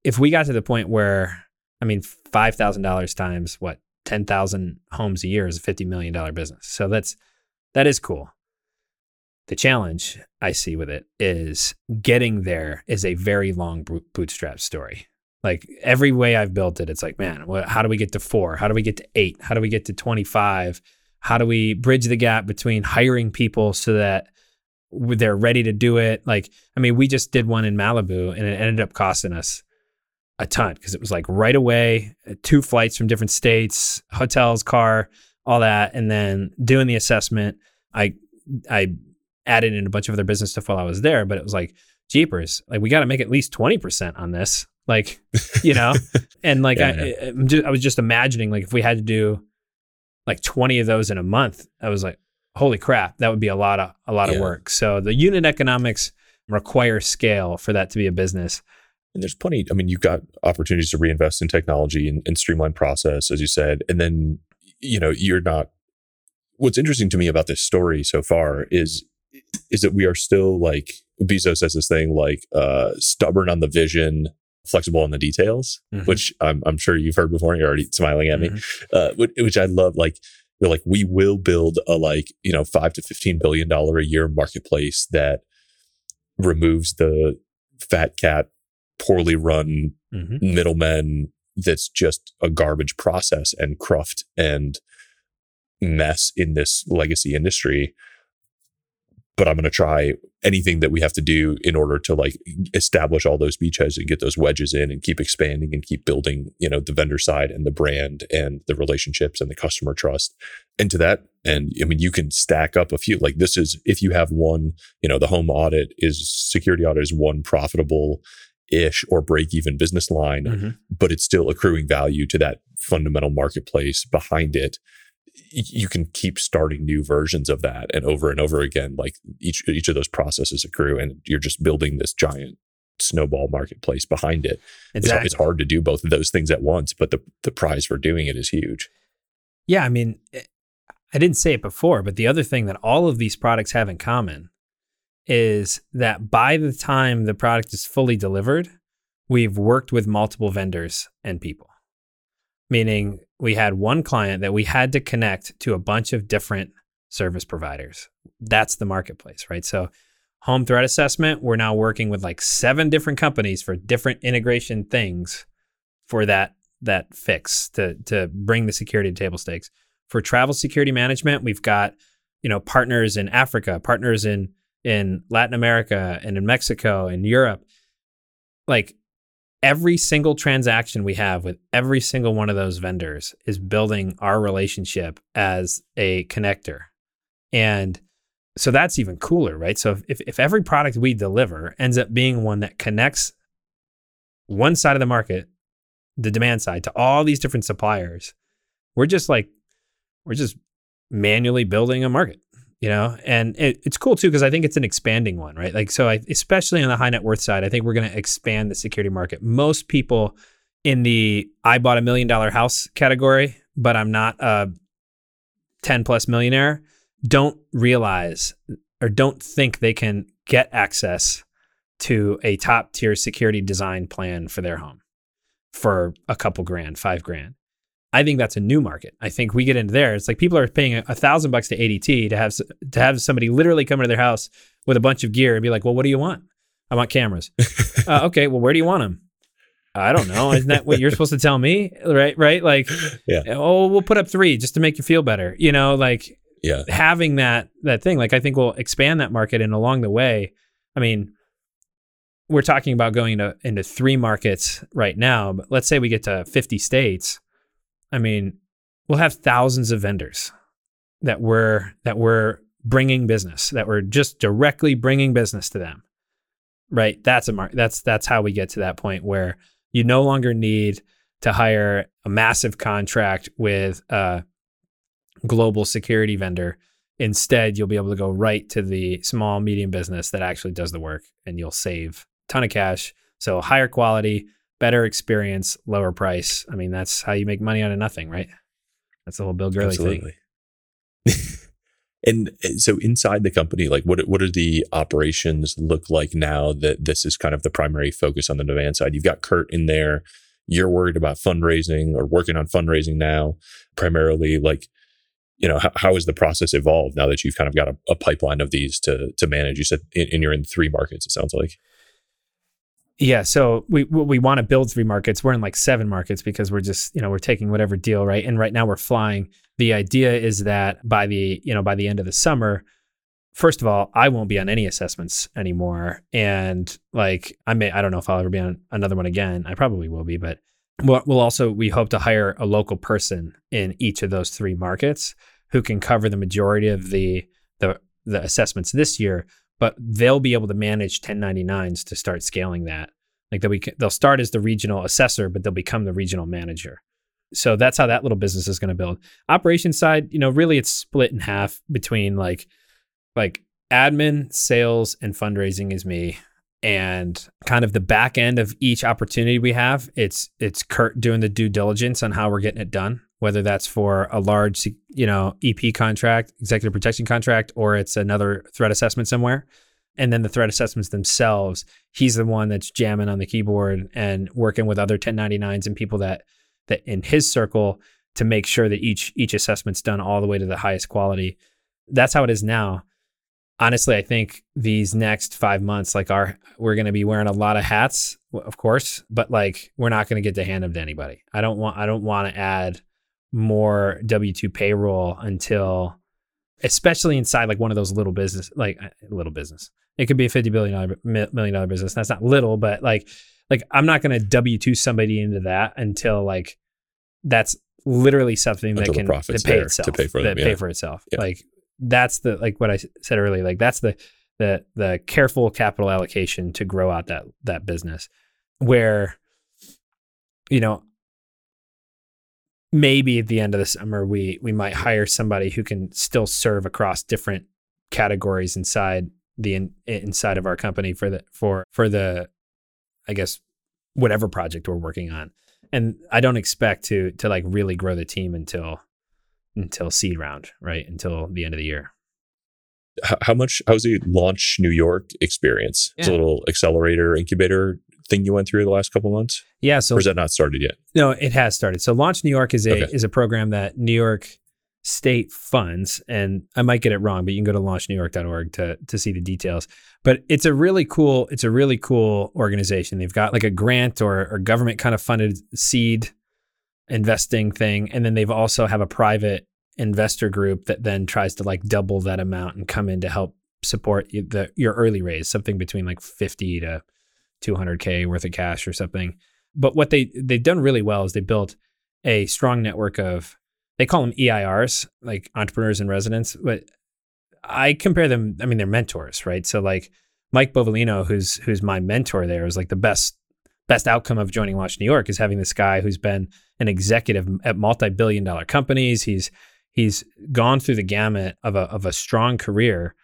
If we got to the point where, I mean, $5,000 times what, 10,000 homes a year is a $50 million business. So that's, that is cool. The challenge I see with it is getting there is a very long bootstrap story. Like every way I've built it, it's like, man, what, how do we get to four? How do we get to eight? How do we get to 25? How do we bridge the gap between hiring people so that they're ready to do it? Like, I mean, we just did one in Malibu and it ended up costing us a ton because it was like right away, uh, two flights from different states, hotels, car, all that. And then doing the assessment, I, I added in a bunch of other business stuff while I was there, but it was like jeepers, like we got to make at least 20% on this. Like, you know, and like Yeah, I, I'm just, I was just imagining like if we had to do like 20 of those in a month, I was like, holy crap, that would be a lot of, a lot Yeah. of work. So the unit economics require scale for that to be a business. And there's plenty. I mean, you've got opportunities to reinvest in technology and, and streamline process, as you said. And then, you know, you're not. What's interesting to me about this story so far is is that we are still like Bezos says this thing like uh, stubborn on the vision, flexible on the details, Mhm. which I'm, I'm sure you've heard before. and You're already smiling at me, Mhm. uh, which, which I love. Like they're like we will build a like you know five to fifteen billion dollar a year marketplace that removes the fat cat, poorly run Mhm. middlemen that's just a garbage process and cruft and mess in this legacy industry but i'm going to try anything that we have to do in order to like establish all those beachheads and get those wedges in and keep expanding and keep building you know the vendor side and the brand and the relationships and the customer trust into that and i mean you can stack up a few like this is if you have one you know the home audit is security audit is one profitable ish or break even business line Mhm. but it's still accruing value to that fundamental marketplace behind it you can keep starting new versions of that and over and over again like each each of those processes accrue and you're just building this giant snowball marketplace behind it it's, Exactly. it's hard to do both of those things at once but the the prize for doing it is huge Yeah, I mean, eh, I didn't say it before, but the other thing that all of these products have in common is that by the time the product is fully delivered, we've worked with multiple vendors and people. Meaning, we had one client that we had to connect to a bunch of different service providers. That's the marketplace, right? So, home threat assessment, we're now working with like seven different companies for different integration things for that that fix to to bring the security to table stakes. For travel security management, we've got you know partners in Africa, partners in in Latin America and in Mexico and Europe. Like every single transaction we have with every single one of those vendors is building our relationship as a connector. And so that's even cooler, right? So if, if every product we deliver ends up being one that connects one side of the market, the demand side, to all these different suppliers, we're just like, we're just manually building a market, you know? And it, it's cool too, because I think it's an expanding one, right? Like, so I, especially on the high net worth side, I think we're going to expand the security market. Most people in the I bought a million dollar house category, but I'm not a 10 plus millionaire, don't realize or don't think they can get access to a top tier security design plan for their home for a couple grand, five grand. I think that's a new market. I think we get into there. It's like people are paying a, thousand bucks to ADT to have to have somebody literally come into their house with a bunch of gear and be like, "Well, what do you want? I want cameras." uh, okay, well, where do you want them? I don't know. Isn't that what you're supposed to tell me? Right? Right? Like, Yeah. Oh, we'll put up three just to make you feel better. You know, like yeah having that that thing like i think we'll expand that market and along the way i mean we're talking about going into, into three markets right now but let's say we get to 50 states i mean we'll have thousands of vendors that we're that we're bringing business that we're just directly bringing business to them right? That's a mar- that's that's how we get to that point where you no longer need to hire a massive contract with a global security vendor. Instead you'll be able to go right to the small medium business that actually does the work and you'll save a ton of cash. So higher quality better experience lower price i mean that's how you make money out of nothing right that's the whole bill gurley thing and uh, so inside the company, like what what do the operations look like now that this is kind of the primary focus on the demand side? You've got Kurt in there. You're worried about fundraising or working on fundraising now, primarily. Like, you know, how, how has the process evolved now that you've kind of got a, a pipeline of these to to manage? You said, and you're in three markets. It sounds like. Yeah, so we we want to build three markets. We're in like seven markets because we're just you know we're taking whatever deal right. And right now we're flying. The idea is that by the you know by the end of the summer, first of all, I won't be on any assessments anymore, and like I may I don't know if I'll ever be on another one again. I probably will be, but we'll, also we hope to hire a local person in each of those three markets who can cover the majority of the the the assessments this year but they'll be able to manage 1099s to start scaling that. Like they'll be, they'll start as the regional assessor, but they'll become the regional manager. So that's how that little business is going to build. Operations side, you know, really it's split in half between like like admin, sales, and fundraising is me. And kind of the back end of each opportunity we have, it's it's Kurt doing the due diligence on how we're getting it done, whether that's for a large, you know, EP contract, executive protection contract, or it's another threat assessment somewhere. And then the threat assessments themselves, he's the one that's jamming on the keyboard and working with other 1099s and people that that in his circle to make sure that each each assessment's done all the way to the highest quality. That's how it is now. Honestly, I think these next five months, like our, we're going to be wearing a lot of hats, of course, but like we're not going to get to hand them to anybody. I don't want, I don't want to add more W two payroll until, especially inside like one of those little business, like uh, little business. It could be a fifty billion dollar million dollar business. That's not little, but like like I'm not going to W two somebody into that until like that's literally something Until that can that pay itself to pay for them, that yeah. pay for itself. Yeah. Like that's the like what I said earlier. Like that's the the the careful capital allocation to grow out that that business where you know maybe at the end of the summer we we might hire somebody who can still serve across different categories inside the in, inside of our company for the for for the I guess whatever project we're working on. And I don't expect to to like really grow the team until until seed round, right? Until the end of the year. How, how much? How's the launch New York experience? It's a little accelerator incubator thing you went through the last couple months, Yeah, so or is that not started yet? No, it has started. So Launch New York is a Okay. is a program that New York State funds, and I might get it wrong, but you can go to launchnewyork.org to to see the details. But it's a really cool it's a really cool organization. They've got like a grant or or government kind of funded seed investing thing, and then they've also have a private investor group that then tries to like double that amount and come in to help support the your early raise, something between like 50 to 200k worth of cash or something. But what they they've done really well is they built a strong network of they call them EIRs, like entrepreneurs in residence, but I compare them. I mean, they're mentors, right? So like Mike Bovolino who's who's my mentor there, is like the best best outcome of joining Launch New York is having this guy who's been an executive at multi-billion dollar companies. He's he's gone through the gamut of a of a strong career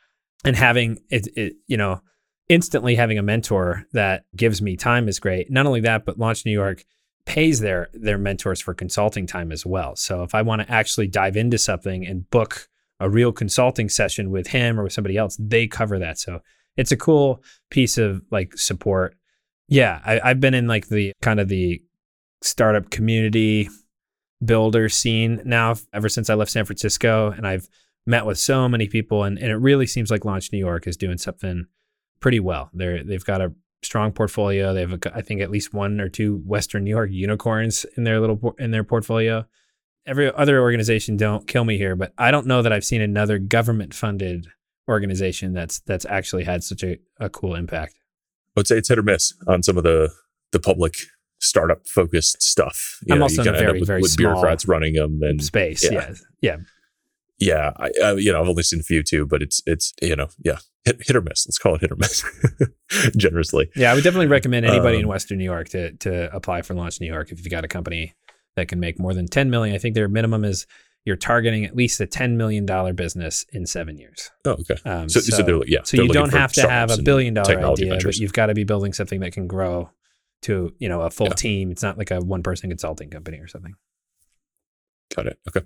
and having it, it you know instantly having a mentor that gives me time is great. Not only that, but Launch New York pays their their mentors for consulting time as well. So if I want to actually dive into something and book a real consulting session with him or with somebody else, they cover that. So it's a cool piece of like support. Yeah, I, I've been in like the kind of the startup community builder scene now ever since I left San Francisco, and I've met with so many people, and, and it really seems like Launch New York is doing something pretty well. They're they've got a strong portfolio. They have, a, I think, at least one or two Western New York unicorns in their little in their portfolio. Every other organization, don't kill me here, but I don't know that I've seen another government funded organization that's that's actually had such a, a cool impact. I would say it's hit or miss on some of the the public startup focused stuff. You I'm know, also you in a very, with, very with small bureaucrats running them and Space, yeah. yeah, yeah. Yeah, I, I, you know, I've only seen a few too, but it's it's you know, yeah, hit, hit or miss. Let's call it hit or miss, generously. Yeah, I would definitely recommend anybody in Um, Western New York to to apply for Launch New York if you've got a company that can make more than 10 million. I think their minimum is you're targeting at least a 10 million dollar business in seven years. Oh, okay. Um, So, so, they're yeah. so you don't have to have a billion dollar idea, ventures. but you've got to be building something that can grow to you know a full Yeah. team. It's not like a one person consulting company or something. Got it. Okay.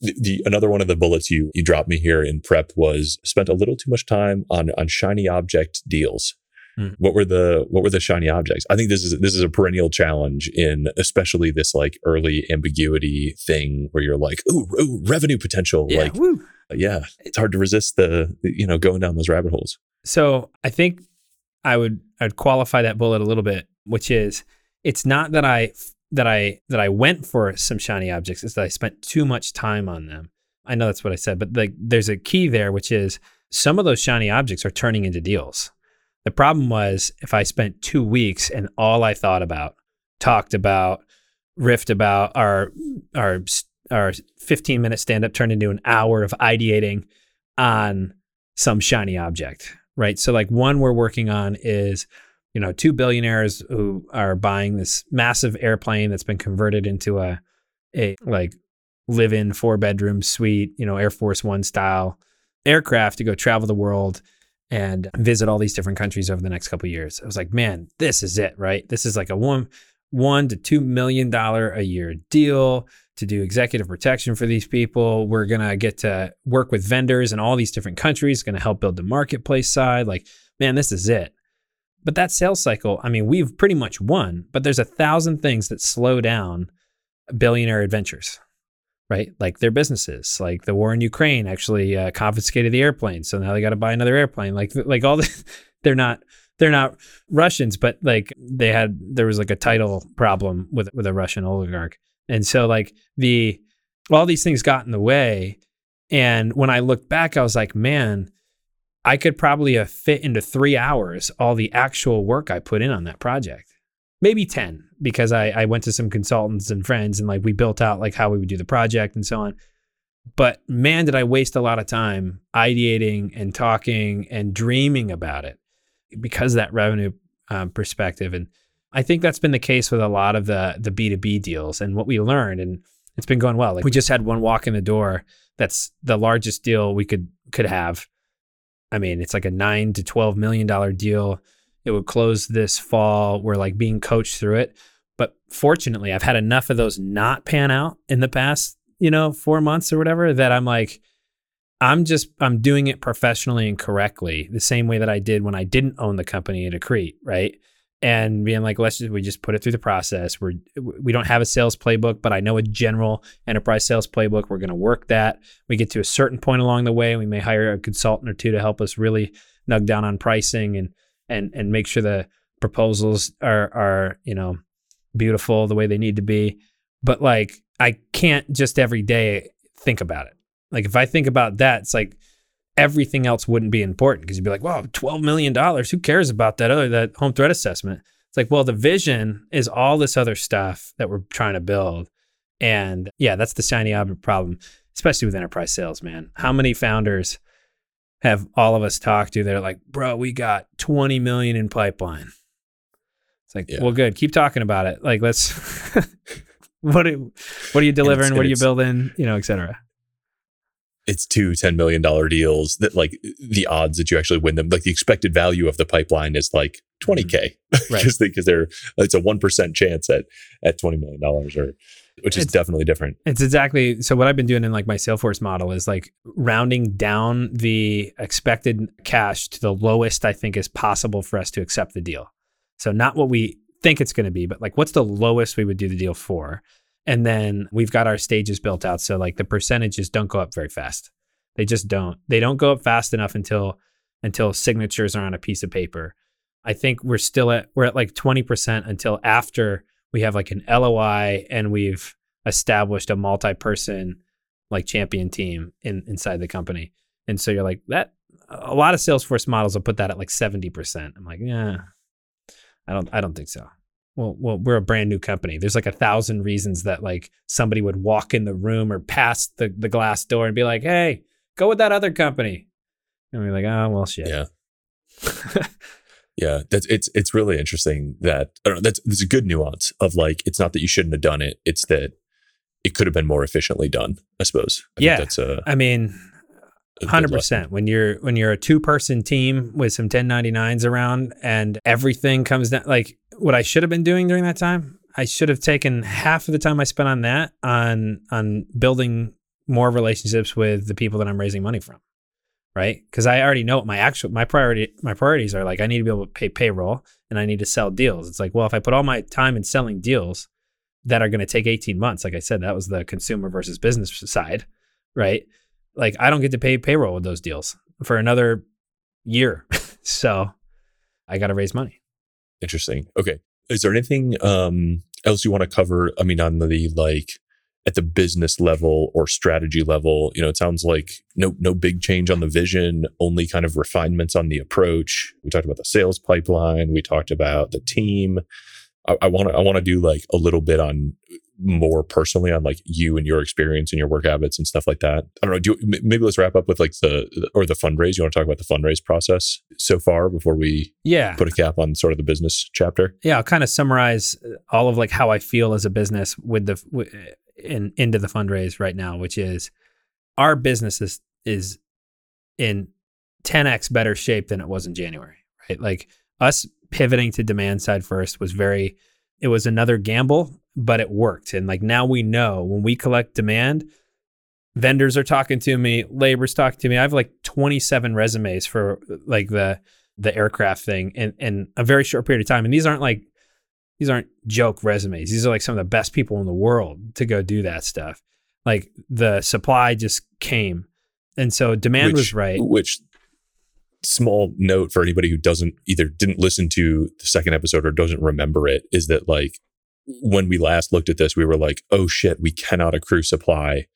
The, the another one of the bullets you you dropped me here in prep was spent a little too much time on on shiny object deals. Hmm. What were the what were the shiny objects? I think this is this is a perennial challenge in especially this like early ambiguity thing where you're like, ooh, ooh revenue potential. Yeah, Like, woo. yeah, it's hard to resist the you know going down those rabbit holes. So I think I would I'd qualify that bullet a little bit, which is it's not that I that I that I went for some shiny objects, is that I spent too much time on them. I know that's what I said, but like there's a key there, which is some of those shiny objects are turning into deals. The problem was if I spent two weeks and all I thought about, talked about, riffed about our our our 15 minute stand up turned into an hour of ideating on some shiny object right? So like one we're working on is, you know, two billionaires who are buying this massive airplane that's been converted into a a like live-in four-bedroom suite, you know, Air Force One style aircraft to go travel the world and visit all these different countries over the next couple years. I was like, man, this is it, right? This is like a one one to two million dollar a year deal to do executive protection for these people. We're gonna get to work with vendors in all these different countries, gonna help build the marketplace side. Like, man, this is it. But that sales cycle, I mean, we've pretty much won, but there's a thousand things that slow down billionaire adventures right? Like their businesses, like the war in Ukraine actually uh, confiscated the airplane, so now they got to buy another airplane. Like like all the, they're not they're not Russians, but like they had there was like a title problem with with a Russian oligarch, and so like the all these things got in the way. And when I looked back, I was like, man, I could probably have fit into three hours all the actual work I put in on that project maybe 10 because I, I went to some consultants and friends and like we built out like how we would do the project and so on. But man, did I waste a lot of time ideating and talking and dreaming about it because that revenue um, perspective. And I think that's been the case with a lot of the the B2B deals and what we learned and it's been going well. Like we just had one walk in the door that's the largest deal we could could have. I mean, it's like a 9 to 12 million dollar deal it would close this fall. We're like being coached through it. But fortunately, I've had enough of those not pan out in the past, you know, four months or whatever that I'm like, I'm just I'm doing it professionally and correctly, the same way that I did when I didn't own the company at Accrete, right? And being like, let's just we just put it through the process. We're we don't have a sales playbook, but I know a general enterprise sales playbook. We're going to work that. We get to a certain point along the way, we may hire a consultant or two to help us really nug down on pricing and and and make sure the proposals are are you know beautiful the way they need to be but like i can't just every day think about it like if i think about that it's like everything else wouldn't be important because you'd be like wow 12 million dollars who cares about that other that home threat assessment it's like well the vision is all this other stuff that we're trying to build and yeah that's the shiny object problem especially with enterprise sales man how many founders have all of us talked to, they're like, bro, we got 20 million in pipeline. It's like, yeah. well, good. Keep talking about it. Like, let's, what, are, what are you delivering? what are you building? You know, et cetera. It's two $10 million deals that like the odds that you actually win them, like the expected value of the pipeline is like 20K. Mm-hmm. Right. Just because they're, it's a 1% chance at, at $20 million or, which is it's, definitely different. It's exactly so. What I've been doing in like my Salesforce model is like rounding down the expected cash to the lowest I think is possible for us to accept the deal. So not what we think it's going to be, but like what's the lowest we would do the deal for. And then we've got our stages built out. So like the percentages don't go up very fast. They just don't. They don't go up fast enough until until signatures are on a piece of paper. I think we're still at we're at like 20% until after we have like an LOI and we've established a multi-person like champion team in inside the company. And so you're like that a lot of Salesforce models will put that at like 70%. I'm like, yeah, I don't I don't think so. Well, well, we're a brand new company. There's like a thousand reasons that like somebody would walk in the room or pass the, the glass door and be like, hey, go with that other company. And we're like, oh well shit. Yeah. Yeah, that's it's it's really interesting that I don't know, that's that's a good nuance of like it's not that you shouldn't have done it, it's that it could have been more efficiently done. I suppose. I yeah, that's a. I mean, hundred percent. When you're when you're a two person team with some 1099s around and everything comes down, like what I should have been doing during that time, I should have taken half of the time I spent on that on on building more relationships with the people that I'm raising money from right? Because I already know what my actual my priority my priorities are. Like I need to be able to pay payroll and I need to sell deals. It's like, well, if I put all my time in selling deals that are going to take 18 months, like I said, that was the consumer versus business side, right? Like I don't get to pay payroll with those deals for another year. so I got to raise money. Interesting. Okay. Is there anything um, else you want to cover? I mean, on the like at the business level or strategy level you know it sounds like no no big change on the vision only kind of refinements on the approach we talked about the sales pipeline we talked about the team I want to I want to do like a little bit on more personally on like you and your experience and your work habits and stuff like that. I don't know. Do you, maybe let's wrap up with like the or the fundraise. You want to talk about the fundraise process so far before we yeah put a cap on sort of the business chapter. Yeah, I'll kind of summarize uh, all of like how I feel as a business with the uh, in into the fundraise right now, which is our business is is in 10x better shape than it was in January. Right, like us pivoting to demand side first was very it was another gamble but it worked. And like now we know when we collect demand, vendors are talking to me, labor's talking to me. I have like 27 resumes for like the the aircraft thing in, in a very short period of time. And these aren't like these aren't joke resumes. These are like some of the best people in the world to go do that stuff. Like the supply just came. And so demand which, was right. Which small note for anybody who doesn't either didn't listen to the second episode or doesn't remember it is that like when we last looked at this, we were like, oh shit, we cannot accrue supply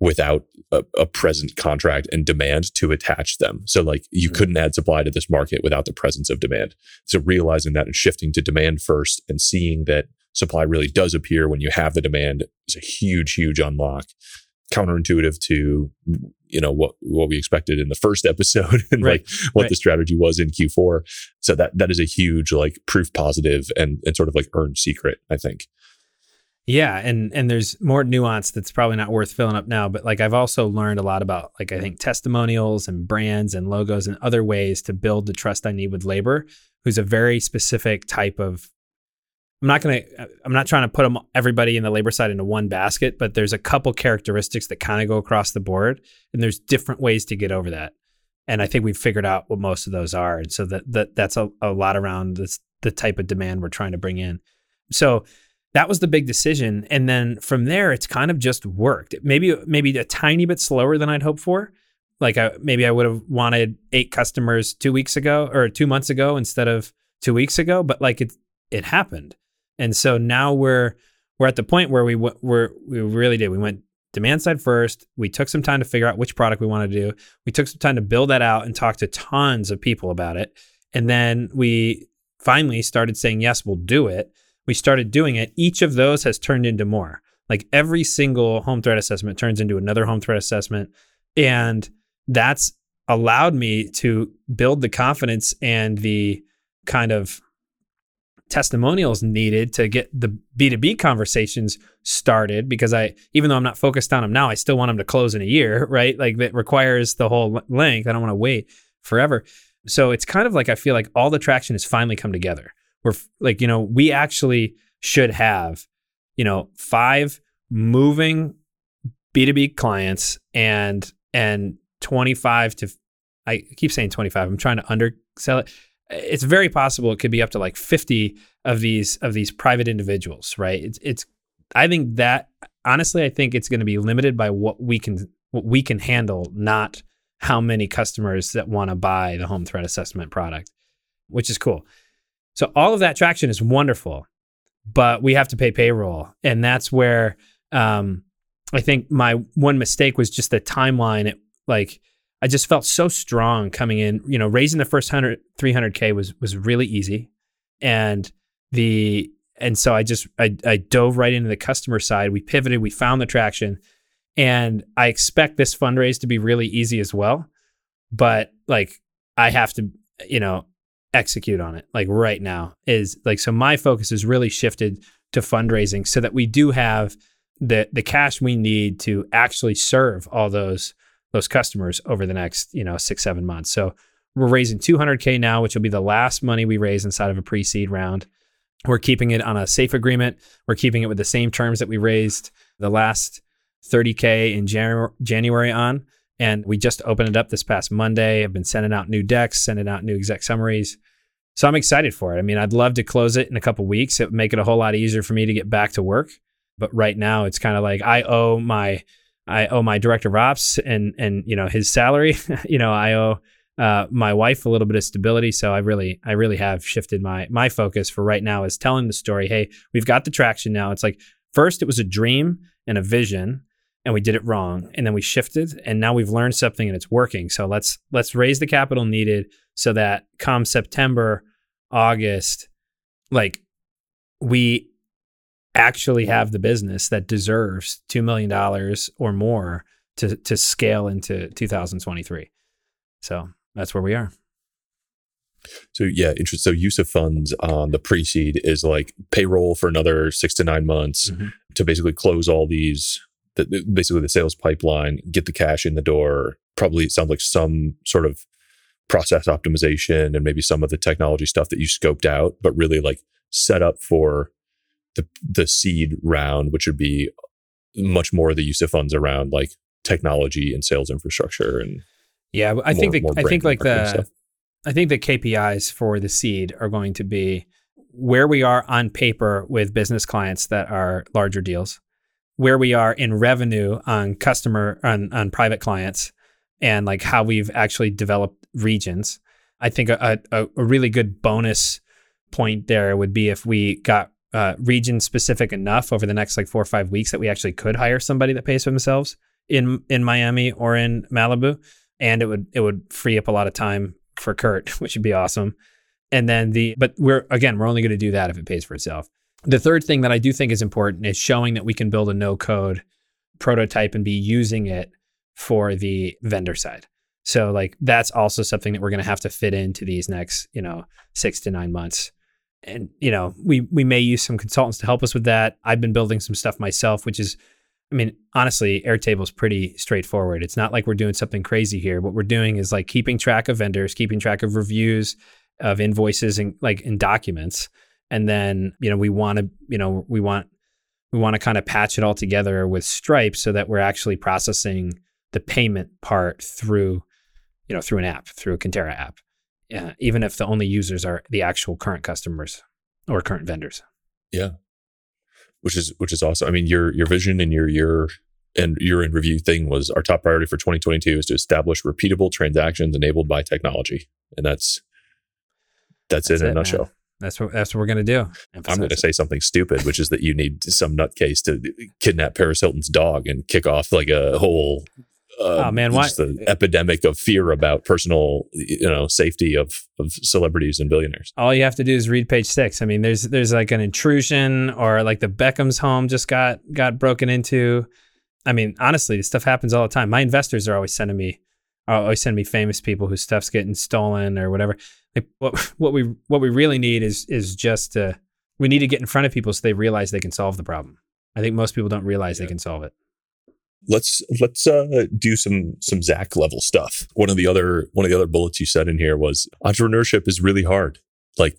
without a, a present contract and demand to attach them. So like you mm-hmm. couldn't add supply to this market without the presence of demand. So realizing that and shifting to demand first and seeing that supply really does appear when you have the demand is a huge, huge unlock counterintuitive to you know what what we expected in the first episode and right. like what right. the strategy was in Q4. So that that is a huge like proof positive and and sort of like earned secret, I think. Yeah, and and there's more nuance that's probably not worth filling up now, but like I've also learned a lot about like I think testimonials and brands and logos and other ways to build the trust I need with labor, who's a very specific type of I'm not going to, I'm not trying to put them, everybody in the labor side into one basket, but there's a couple characteristics that kind of go across the board. And there's different ways to get over that. And I think we've figured out what most of those are. And so that, that that's a, a lot around this, the type of demand we're trying to bring in. So that was the big decision. And then from there, it's kind of just worked. Maybe, maybe a tiny bit slower than I'd hoped for. Like I, maybe I would have wanted eight customers two weeks ago or two months ago instead of two weeks ago, but like it, it happened. And so now we're we're at the point where we we're, we really did. We went demand side first. We took some time to figure out which product we want to do. We took some time to build that out and talk to tons of people about it. And then we finally started saying, yes, we'll do it. We started doing it. Each of those has turned into more. Like every single home threat assessment turns into another home threat assessment. And that's allowed me to build the confidence and the kind of testimonials needed to get the B2B conversations started because I, even though I'm not focused on them now, I still want them to close in a year, right? Like that requires the whole length. I don't want to wait forever. So it's kind of like I feel like all the traction has finally come together. We're like, you know, we actually should have, you know, five moving B2B clients and and 25 to I keep saying 25. I'm trying to undersell it it's very possible it could be up to like 50 of these of these private individuals, right? It's it's I think that honestly I think it's going to be limited by what we can what we can handle, not how many customers that want to buy the home threat assessment product, which is cool. So all of that traction is wonderful, but we have to pay payroll, and that's where um, I think my one mistake was just the timeline. It like I just felt so strong coming in. You know, raising the first 100, 300K was was really easy. And the and so I just I, I dove right into the customer side. We pivoted, we found the traction. And I expect this fundraise to be really easy as well. But like I have to, you know, execute on it like right now is like so my focus is really shifted to fundraising so that we do have the the cash we need to actually serve all those those customers over the next, you know, six, seven months. So we're raising 200K now, which will be the last money we raise inside of a pre seed round. We're keeping it on a safe agreement. We're keeping it with the same terms that we raised the last 30K in January, January on. And we just opened it up this past Monday. I've been sending out new decks, sending out new exec summaries. So I'm excited for it. I mean, I'd love to close it in a couple weeks. It would make it a whole lot easier for me to get back to work. But right now, it's kind of like I owe my I owe my director of ops and and you know his salary. you know, I owe uh, my wife a little bit of stability. So I really, I really have shifted my my focus for right now is telling the story. Hey, we've got the traction now. It's like first it was a dream and a vision, and we did it wrong, and then we shifted, and now we've learned something and it's working. So let's let's raise the capital needed so that come September, August, like we actually have the business that deserves $2 million or more to, to scale into 2023. So that's where we are. So yeah, interest. So use of funds on the pre-seed is like payroll for another six to nine months mm-hmm. to basically close all these, the, basically the sales pipeline, get the cash in the door. Probably sounds like some sort of process optimization and maybe some of the technology stuff that you scoped out, but really like set up for the the seed round, which would be much more the use of funds around like technology and sales infrastructure and yeah, I think the, I think like the stuff. I think the KPIs for the seed are going to be where we are on paper with business clients that are larger deals, where we are in revenue on customer on on private clients, and like how we've actually developed regions. I think a, a, a really good bonus point there would be if we got uh, region specific enough over the next like four or five weeks that we actually could hire somebody that pays for themselves in in Miami or in Malibu, and it would it would free up a lot of time for Kurt, which would be awesome. And then the but we're again we're only going to do that if it pays for itself. The third thing that I do think is important is showing that we can build a no code prototype and be using it for the vendor side. So like that's also something that we're going to have to fit into these next, you know, 6 to 9 months. And you know, we we may use some consultants to help us with that. I've been building some stuff myself, which is I mean, honestly, Airtable is pretty straightforward. It's not like we're doing something crazy here. What we're doing is like keeping track of vendors, keeping track of reviews, of invoices and like in documents. And then, you know, we want to, you know, we want we want to kind of patch it all together with Stripe so that we're actually processing the payment part through, you know, through an app, through a Conterra app. Yeah, even if the only users are the actual current customers or current vendors. Yeah which is which is awesome. I mean, your your vision and your your and your in review thing was our top priority for 2022 is to establish repeatable transactions enabled by technology, and that's that's, that's it in it, a nutshell. Man. That's what that's what we're gonna do. Emphasize I'm gonna say something stupid, which is that you need some nutcase to kidnap Paris Hilton's dog and kick off like a whole uh, oh man, why the epidemic of fear about personal, you know, safety of of celebrities and billionaires. All you have to do is read page six. I mean, there's there's like an intrusion, or like the Beckham's home just got got broken into. I mean, honestly, this stuff happens all the time. My investors are always sending me, always sending me famous people whose stuff's getting stolen or whatever. Like what what we what we really need is is just to we need to get in front of people so they realize they can solve the problem. I think most people don't realize yeah. they can solve it let's let's uh, do some some Zach level stuff. One of the other one of the other bullets you said in here was entrepreneurship is really hard, like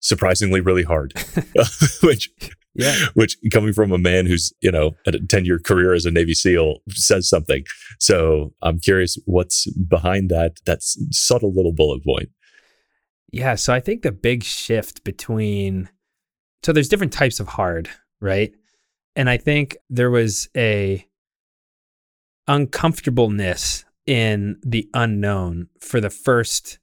surprisingly really hard, which yeah. which coming from a man who's you know at a 10 year career as a navy seal says something. So i'm curious what's behind that that subtle little bullet point. Yeah so i think the big shift between so there's different types of hard right? And i think there was a uncomfortableness in the unknown for the first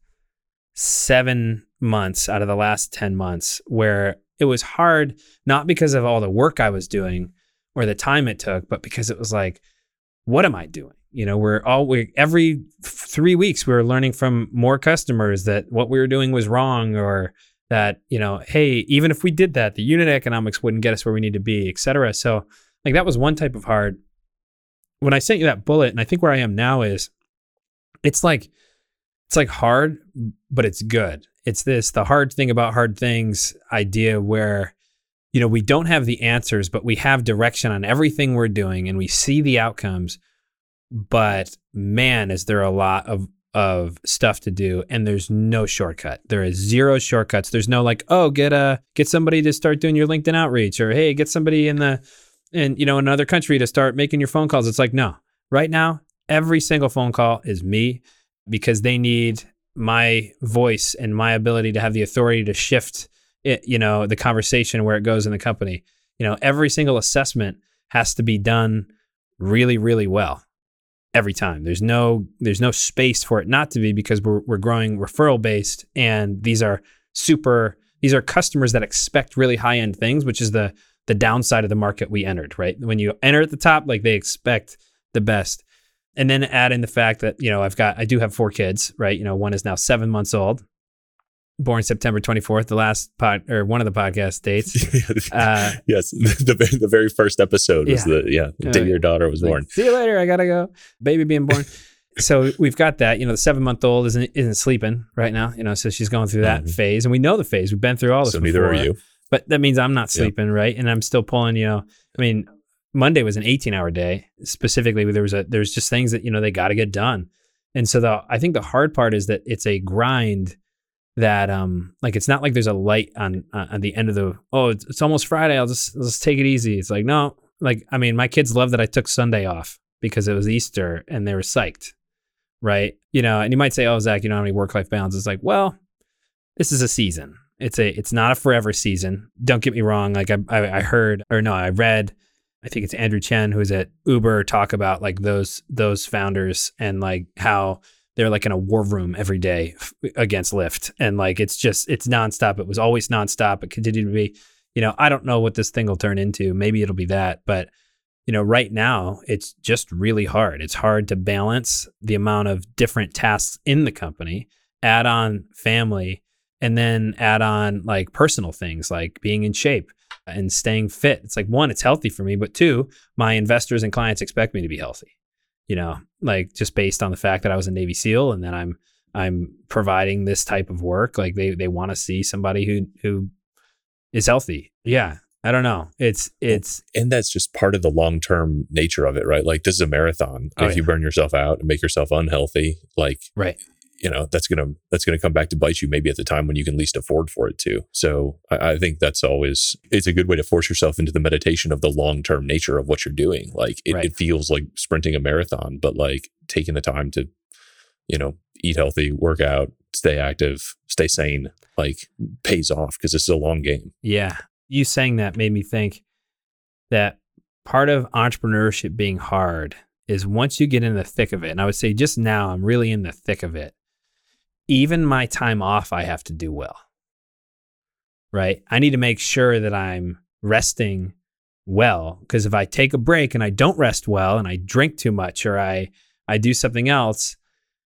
seven months out of the last 10 months, where it was hard, not because of all the work I was doing or the time it took, but because it was like, what am I doing? You know, we're all we every three weeks we were learning from more customers that what we were doing was wrong or that, you know, hey, even if we did that, the unit economics wouldn't get us where we need to be, et cetera. So like that was one type of hard when I sent you that bullet, and I think where I am now is it's like it's like hard, but it's good. It's this the hard thing about hard things idea where you know we don't have the answers, but we have direction on everything we're doing and we see the outcomes. But man, is there a lot of of stuff to do and there's no shortcut. There is zero shortcuts. There's no like, oh, get a get somebody to start doing your LinkedIn outreach or hey, get somebody in the in you know in another country to start making your phone calls. It's like no, right now every single phone call is me because they need my voice and my ability to have the authority to shift it, you know, the conversation where it goes in the company. You know, every single assessment has to be done really, really well every time. There's no there's no space for it not to be because we're we're growing referral based and these are super these are customers that expect really high end things, which is the the downside of the market we entered, right? When you enter at the top, like they expect the best. And then add in the fact that, you know, I've got, I do have four kids, right? You know, one is now seven months old. born September 24th, the last pod or one of the podcast dates. uh, yes, the, the, the very first episode was yeah. the yeah the day your daughter was like, born. See you later. I gotta go. Baby being born. so we've got that. You know, the seven month old isn't isn't sleeping right now. You know, so she's going through that mm-hmm. phase, and we know the phase. We've been through all this. So before, neither are you. But that means I'm not sleeping, yep. right? And I'm still pulling. You know, I mean, Monday was an 18 hour day. Specifically, there was a there's just things that you know they got to get done. And so the I think the hard part is that it's a grind that um like it's not like there's a light on uh, on the end of the oh it's, it's almost Friday I'll just let's take it easy. It's like no like I mean my kids love that I took Sunday off because it was Easter and they were psyched, right? You know, and you might say oh Zach you don't have any work life balance. It's like well this is a season. It's a it's not a forever season. Don't get me wrong. Like I I, heard or no I read I think it's Andrew Chen who's at Uber talk about like those those founders and like how they're like in a war room every day against Lyft and like it's just it's nonstop. It was always nonstop. It continued to be. You know, I don't know what this thing will turn into. Maybe it'll be that, but you know, right now it's just really hard. It's hard to balance the amount of different tasks in the company, add on family, and then add on like personal things like being in shape and staying fit. It's like one, it's healthy for me, but two, my investors and clients expect me to be healthy. You know, like just based on the fact that I was a Navy SEAL and then I'm I'm providing this type of work. Like they they want to see somebody who who is healthy. Yeah. I don't know. It's it's and that's just part of the long term nature of it, right? Like this is a marathon. Oh, if yeah. you burn yourself out and make yourself unhealthy, like right you know that's gonna that's gonna come back to bite you maybe at the time when you can least afford for it to. So I, I, think that's always it's a good way to force yourself into the meditation of the long-term nature of what you're doing. Like it, right. it feels like sprinting a marathon but like taking the time to you know eat healthy work out stay active stay sane like pays off because this is a long game. Yeah. You saying that made me think that part of entrepreneurship being hard is once you get in the thick of it and i would say just now i'm really in the thick of it even my time off, I have to do well. Right? I need to make sure that I'm resting well because if I take a break and I don't rest well and I drink too much or I I do something else,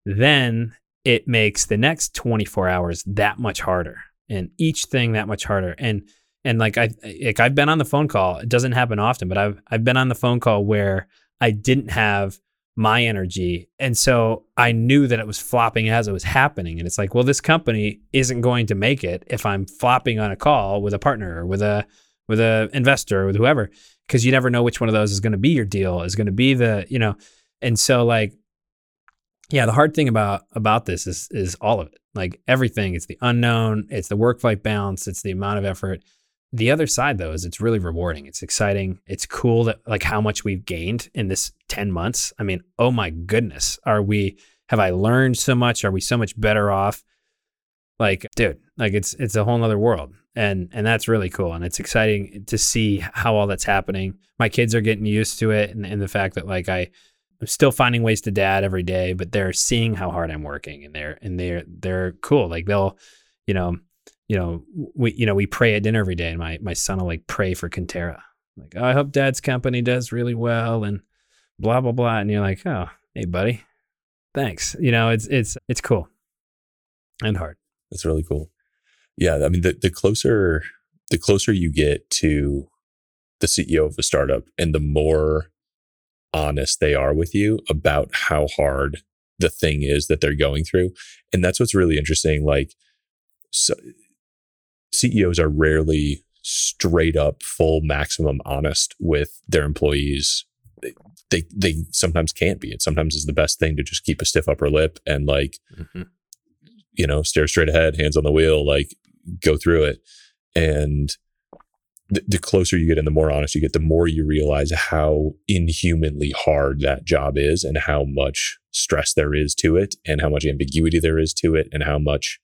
then it makes the next 24 hours that much harder and each thing that much harder. And and like I like I've been on the phone call. It doesn't happen often, but I've I've been on the phone call where I didn't have my energy. And so I knew that it was flopping as it was happening. And it's like, well, this company isn't going to make it if I'm flopping on a call with a partner or with a with a investor or with whoever, because you never know which one of those is going to be your deal, is going to be the, you know. And so like yeah, the hard thing about about this is is all of it. Like everything, it's the unknown, it's the work life balance, it's the amount of effort. The other side though is it's really rewarding. It's exciting. It's cool that like how much we've gained in this 10 months. I mean, oh my goodness. Are we have I learned so much? Are we so much better off? Like, dude, like it's it's a whole nother world. And and that's really cool. And it's exciting to see how all that's happening. My kids are getting used to it and, and the fact that like I I'm still finding ways to dad every day, but they're seeing how hard I'm working and they're and they're they're cool. Like they'll, you know, you know, we you know we pray at dinner every day, and my my son will like pray for Conterra. Like, oh, I hope Dad's company does really well, and blah blah blah. And you're like, oh, hey, buddy, thanks. You know, it's it's it's cool and hard. That's really cool. Yeah, I mean, the the closer the closer you get to the CEO of a startup, and the more honest they are with you about how hard the thing is that they're going through, and that's what's really interesting. Like, so CEOs are rarely straight up full maximum honest with their employees. They, they, they sometimes can't be. It sometimes is the best thing to just keep a stiff upper lip and like, mm-hmm. you know, stare straight ahead, hands on the wheel, like go through it. And the, the closer you get and the more honest you get, the more you realize how inhumanly hard that job is and how much stress there is to it and how much ambiguity there is to it and how much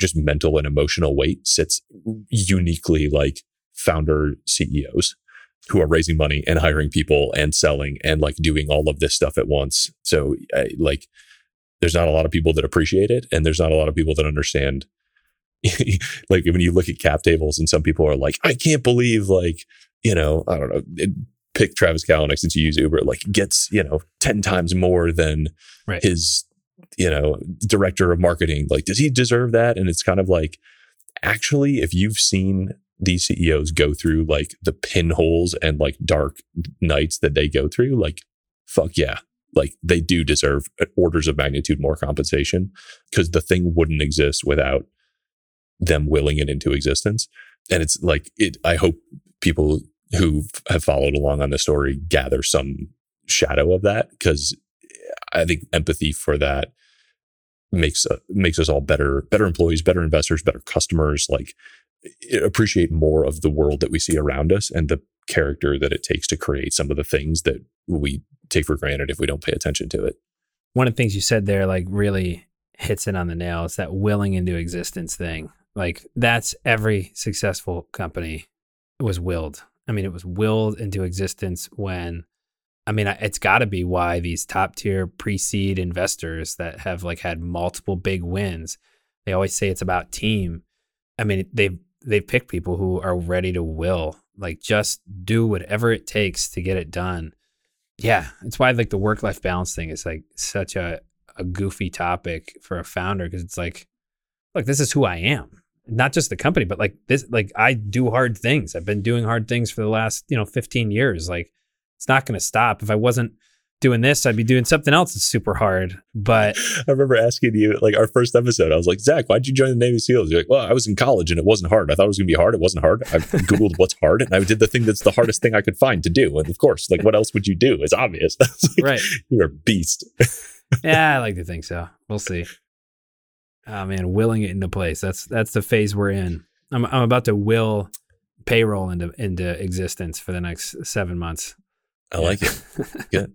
just mental and emotional weight sits uniquely like founder CEOs who are raising money and hiring people and selling and like doing all of this stuff at once. So I, like there's not a lot of people that appreciate it and there's not a lot of people that understand like when you look at cap tables and some people are like I can't believe like you know I don't know it, pick Travis Kalanick since you use Uber like gets you know 10 times more than right. his you know, director of marketing. Like, does he deserve that? And it's kind of like, actually, if you've seen these CEOs go through like the pinholes and like dark nights that they go through, like, fuck yeah. Like they do deserve uh, orders of magnitude more compensation because the thing wouldn't exist without them willing it into existence. And it's like, it, I hope people who have followed along on the story gather some shadow of that because I think empathy for that makes uh, makes us all better better employees, better investors, better customers. Like appreciate more of the world that we see around us and the character that it takes to create some of the things that we take for granted if we don't pay attention to it. One of the things you said there, like, really hits it on the nail. It's that willing into existence thing. Like, that's every successful company was willed. I mean, it was willed into existence when I mean, it's got to be why these top tier pre seed investors that have like had multiple big wins, they always say it's about team. I mean, they've they've picked people who are ready to will like just do whatever it takes to get it done. Yeah, it's why like the work life balance thing is like such a a goofy topic for a founder because it's like, look, this is who I am. Not just the company, but like this, like I do hard things. I've been doing hard things for the last, you know, 15 years. Like it's not going to stop. If I wasn't doing this, I'd be doing something else that's super hard. But I remember asking you, like our first episode, I was like, Zach, why'd you join the Navy SEALs? You're like, well, I was in college and it wasn't hard. I thought it was going to be hard. It wasn't hard. I Googled what's hard and I did the thing that's the hardest thing I could find to do. And of course, like, what else would you do? It's obvious. like, right. You're a beast. yeah, I like to think so. We'll see. Oh man, willing it into place. That's that's the phase we're in. I'm I'm about to will payroll into into existence for the next seven months. I like it. Good.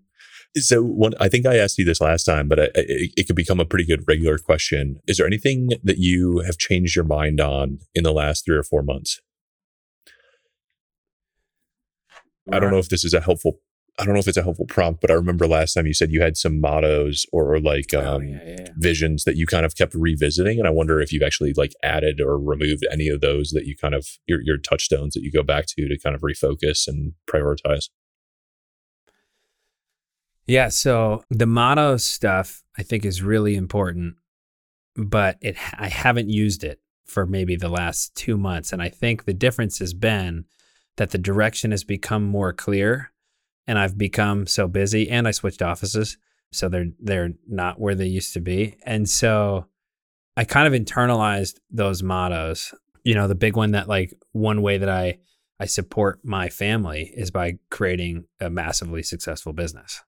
So one, I think I asked you this last time, but I, it, it could become a pretty good regular question. Is there anything that you have changed your mind on in the last three or four months? I don't know if this is a helpful. I don't know if it's a helpful prompt, but I remember last time you said you had some mottos or, like oh, um, oh, yeah, yeah. visions that you kind of kept revisiting, and I wonder if you've actually like added or removed any of those that you kind of your your touchstones that you go back to to kind of refocus and prioritize. Yeah. So the motto stuff I think is really important, but it I haven't used it for maybe the last two months. And I think the difference has been that the direction has become more clear and I've become so busy and I switched offices. So they're they're not where they used to be. And so I kind of internalized those mottos. You know, the big one that like one way that I I support my family is by creating a massively successful business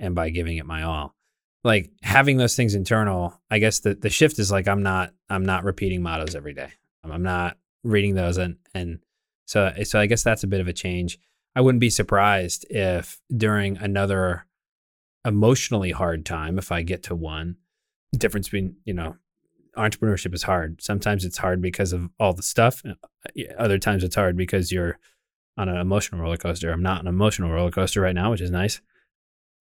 and by giving it my all. Like having those things internal, I guess the, the shift is like I'm not I'm not repeating mottos every day. I'm not reading those and and so so I guess that's a bit of a change. I wouldn't be surprised if during another emotionally hard time, if I get to one, difference between, you know, entrepreneurship is hard. Sometimes it's hard because of all the stuff. Uh, other times it's hard because you're on an emotional roller coaster. I'm not an emotional roller coaster right now, which is nice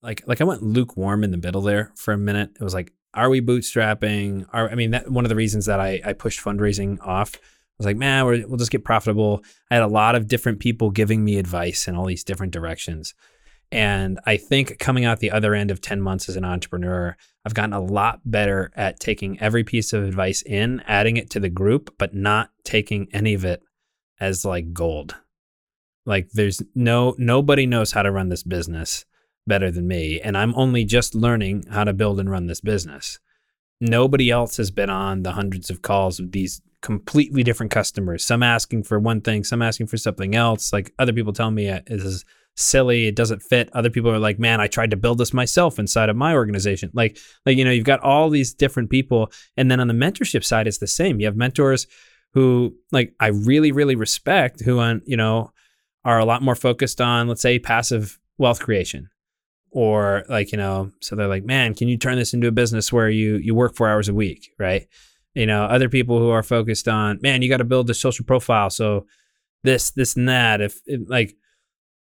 like like I went lukewarm in the middle there for a minute. It was like, are we bootstrapping? Are I mean, that one of the reasons that I I pushed fundraising off. I was like, man, we will just get profitable. I had a lot of different people giving me advice in all these different directions. And I think coming out the other end of 10 months as an entrepreneur, I've gotten a lot better at taking every piece of advice in, adding it to the group, but not taking any of it as like gold. Like there's no nobody knows how to run this business better than me, and I'm only just learning how to build and run this business. Nobody else has been on the hundreds of calls with these completely different customers. Some asking for one thing, some asking for something else. Like other people tell me uh, this is silly, it doesn't fit. Other people are like, "Man, I tried to build this myself inside of my organization." Like like you know, you've got all these different people, and then on the mentorship side it's the same. You have mentors who like I really really respect who on, you know, are a lot more focused on let's say passive wealth creation or like you know so they're like man can you turn this into a business where you you work four hours a week? Right? You know other people who are focused on man you got to build a social profile so this this and that. If it, like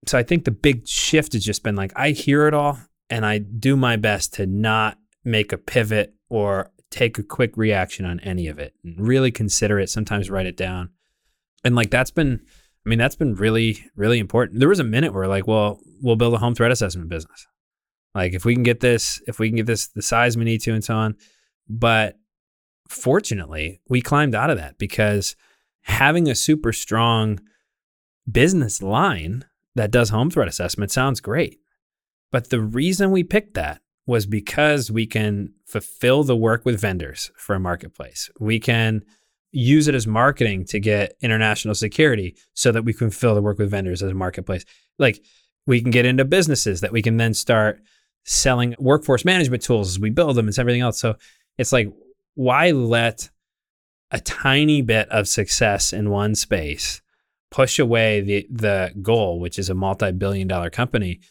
so i think the big shift has just been like i hear it all and i do my best to not make a pivot or take a quick reaction on any of it and really consider it sometimes write it down. And like that's been i mean that's been really really important. There was a minute where like well we'll build a home threat assessment business Like if we can get this, if we can get this the size we need to and so on. But fortunately, we climbed out of that because having a super strong business line that does home threat assessment sounds great. But the reason we picked that was because we can fulfill the work with vendors for a marketplace. We can use it as marketing to get international security so that we can fill the work with vendors as a marketplace. Like we can get into businesses that we can then start selling workforce management tools as we build them and everything else. So it's like, why let a tiny bit of success in one space push away the the goal, which is a multi-billion dollar company?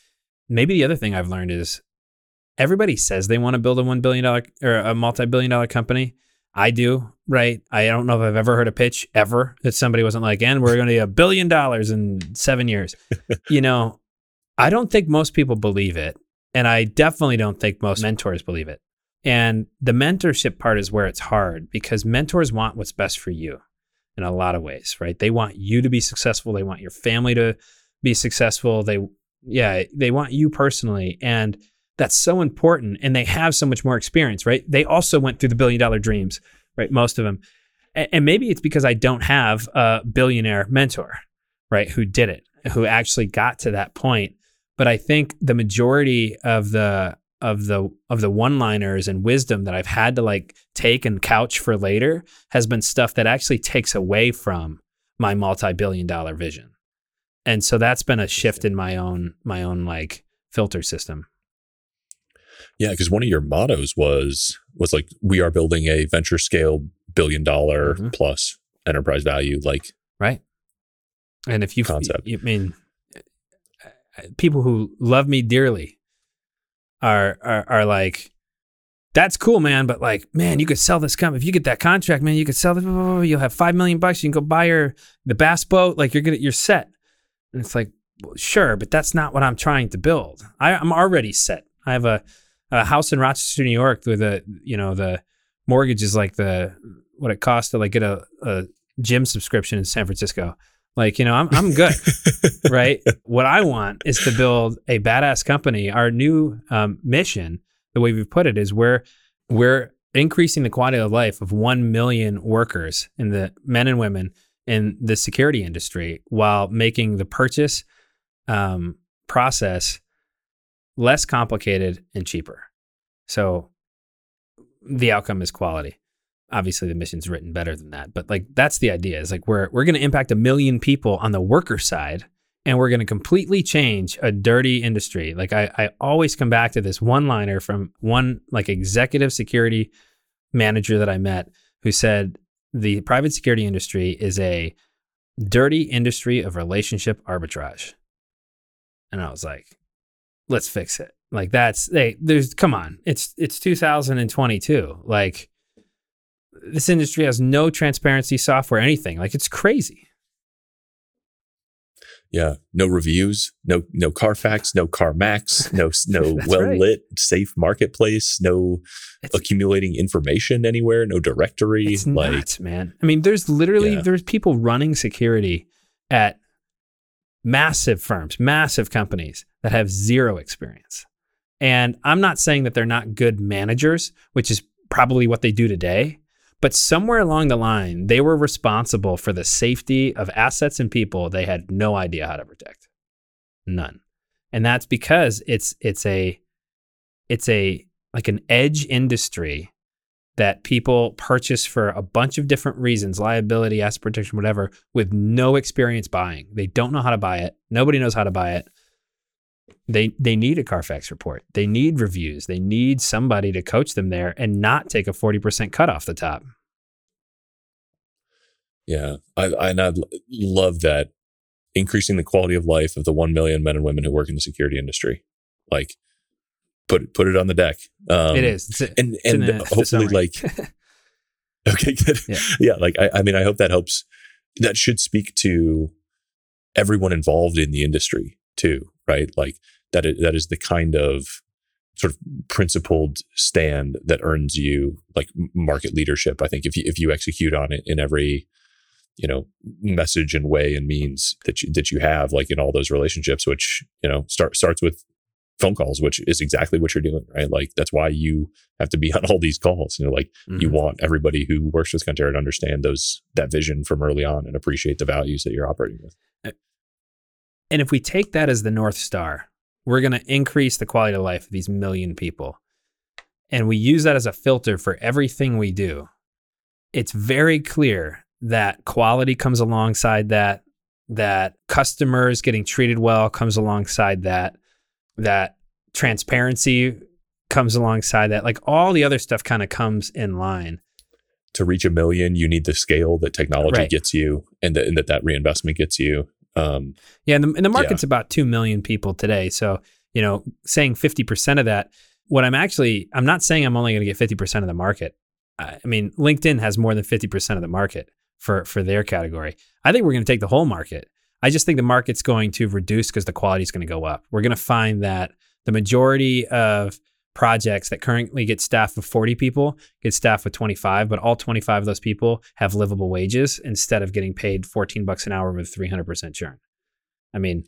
Maybe the other thing I've learned is everybody says they want to build a one billion dollar or a multi-billion dollar company. I do, right? I don't know if I've ever heard a pitch ever that somebody wasn't like, and we're going to be a billion dollars in seven years. you know, I don't think most people believe it. And I definitely don't think most mentors believe it. And the mentorship part is where it's hard because mentors want what's best for you in a lot of ways, right? They want you to be successful. They want your family to be successful. They, yeah, they want you personally. And that's so important. And they have so much more experience, right? They also went through the billion dollar dreams, right? Most of them. And maybe it's because I don't have a billionaire mentor, right? Who did it, who actually got to that point. But I think the majority of the of the of the one liners and wisdom that I've had to like take and couch for later has been stuff that actually takes away from my multi-billion dollar vision. And so that's been a shift in my own my own like filter system. Yeah, because one of your mottos was was like we are building a venture scale billion dollar mm-hmm. plus enterprise value like right. And if you concept, you, mean people who love me dearly are are, are like that's cool, man. But like, man, you could sell this company. If you get that contract, man, you could sell this. You'll have five million bucks. You can go buy your the bass boat. Like you're gonna, you're set. And it's like, well, sure, but that's not what I'm trying to build. I, I'm already set. I have a a house in Rochester, New York, with a you know the mortgage is like the what it costs to like get a, a gym subscription in San Francisco. Like you know, I'm I'm good, right? What I want is to build a badass company. Our new um, mission, the way we've put it, is we're we're increasing the quality of life of one million workers in the men and women in the security industry while making the purchase um, process less complicated and cheaper. So the outcome is quality. Obviously, the mission's written better than that, but like that's the idea. Is like we're we're going to impact a million people on the worker side, and we're going to completely change a dirty industry. Like I, I always come back to this one liner from one like executive security manager that I met who said the private security industry is a dirty industry of relationship arbitrage. And I was like, let's fix it. Like that's hey, there's come on. It's it's 2022. Like this industry has no transparency software anything. Like it's crazy. Yeah, no reviews, no no Carfax, no CarMax, no no well lit right. safe marketplace, no it's, accumulating information anywhere, no directory. It's like nuts, man. I mean, there's literally yeah. there's people running security at massive firms, massive companies that have zero experience. And I'm not saying that they're not good managers, which is probably what they do today, but somewhere along the line, they were responsible for the safety of assets and people they had no idea how to protect. None. And that's because it's it's a it's a like an edge industry that people purchase for a bunch of different reasons liability, asset protection, whatever with no experience buying. They don't know how to buy it. Nobody knows how to buy it. They they need a Carfax report. They need reviews. They need somebody to coach them there and not take a 40% cut off the top. Yeah. I, I and I love that increasing the quality of life of the 1 million men and women who work in the security industry. Like put put it on the deck. Um, it is, a, and and hopefully like. okay, good. Yeah. yeah, like I, I mean, I hope that helps. That should speak to everyone involved in the industry too, right? Like that is, that is the kind of sort of principled stand that earns you like market leadership. I think if you if you execute on it in every you know message and way and means that you that you have like in all those relationships which you know start starts with phone calls, which is exactly what you're doing, right? Like that's why you have to be on all these calls. You know, like mm-hmm. you want everybody who works with Conterra to understand those that vision from early on and appreciate the values that you're operating with. And if we take that as the North Star, we're going to increase the quality of life of these million people. And we use that as a filter for everything we do. It's very clear that quality comes alongside that, that customers getting treated well comes alongside that, that transparency comes alongside that. Like all the other stuff kind of comes in line. To reach a million, you need the scale that technology right. gets you and, the, and that that reinvestment gets you. Um, yeah, and the, and the market's yeah. about 2 million people today. So, you know, saying 50% of that, what I'm actually, I'm not saying I'm only going to get 50% of the market. I mean, LinkedIn has more than 50% of the market for for their category. I think we're going to take the whole market. I just think the market's going to reduce because the quality is going to go up. We're going to find that the majority of projects that currently get staffed with 40 people get staffed with 25, but all 25 of those people have livable wages instead of getting paid 14 bucks an hour with 300% churn. I mean,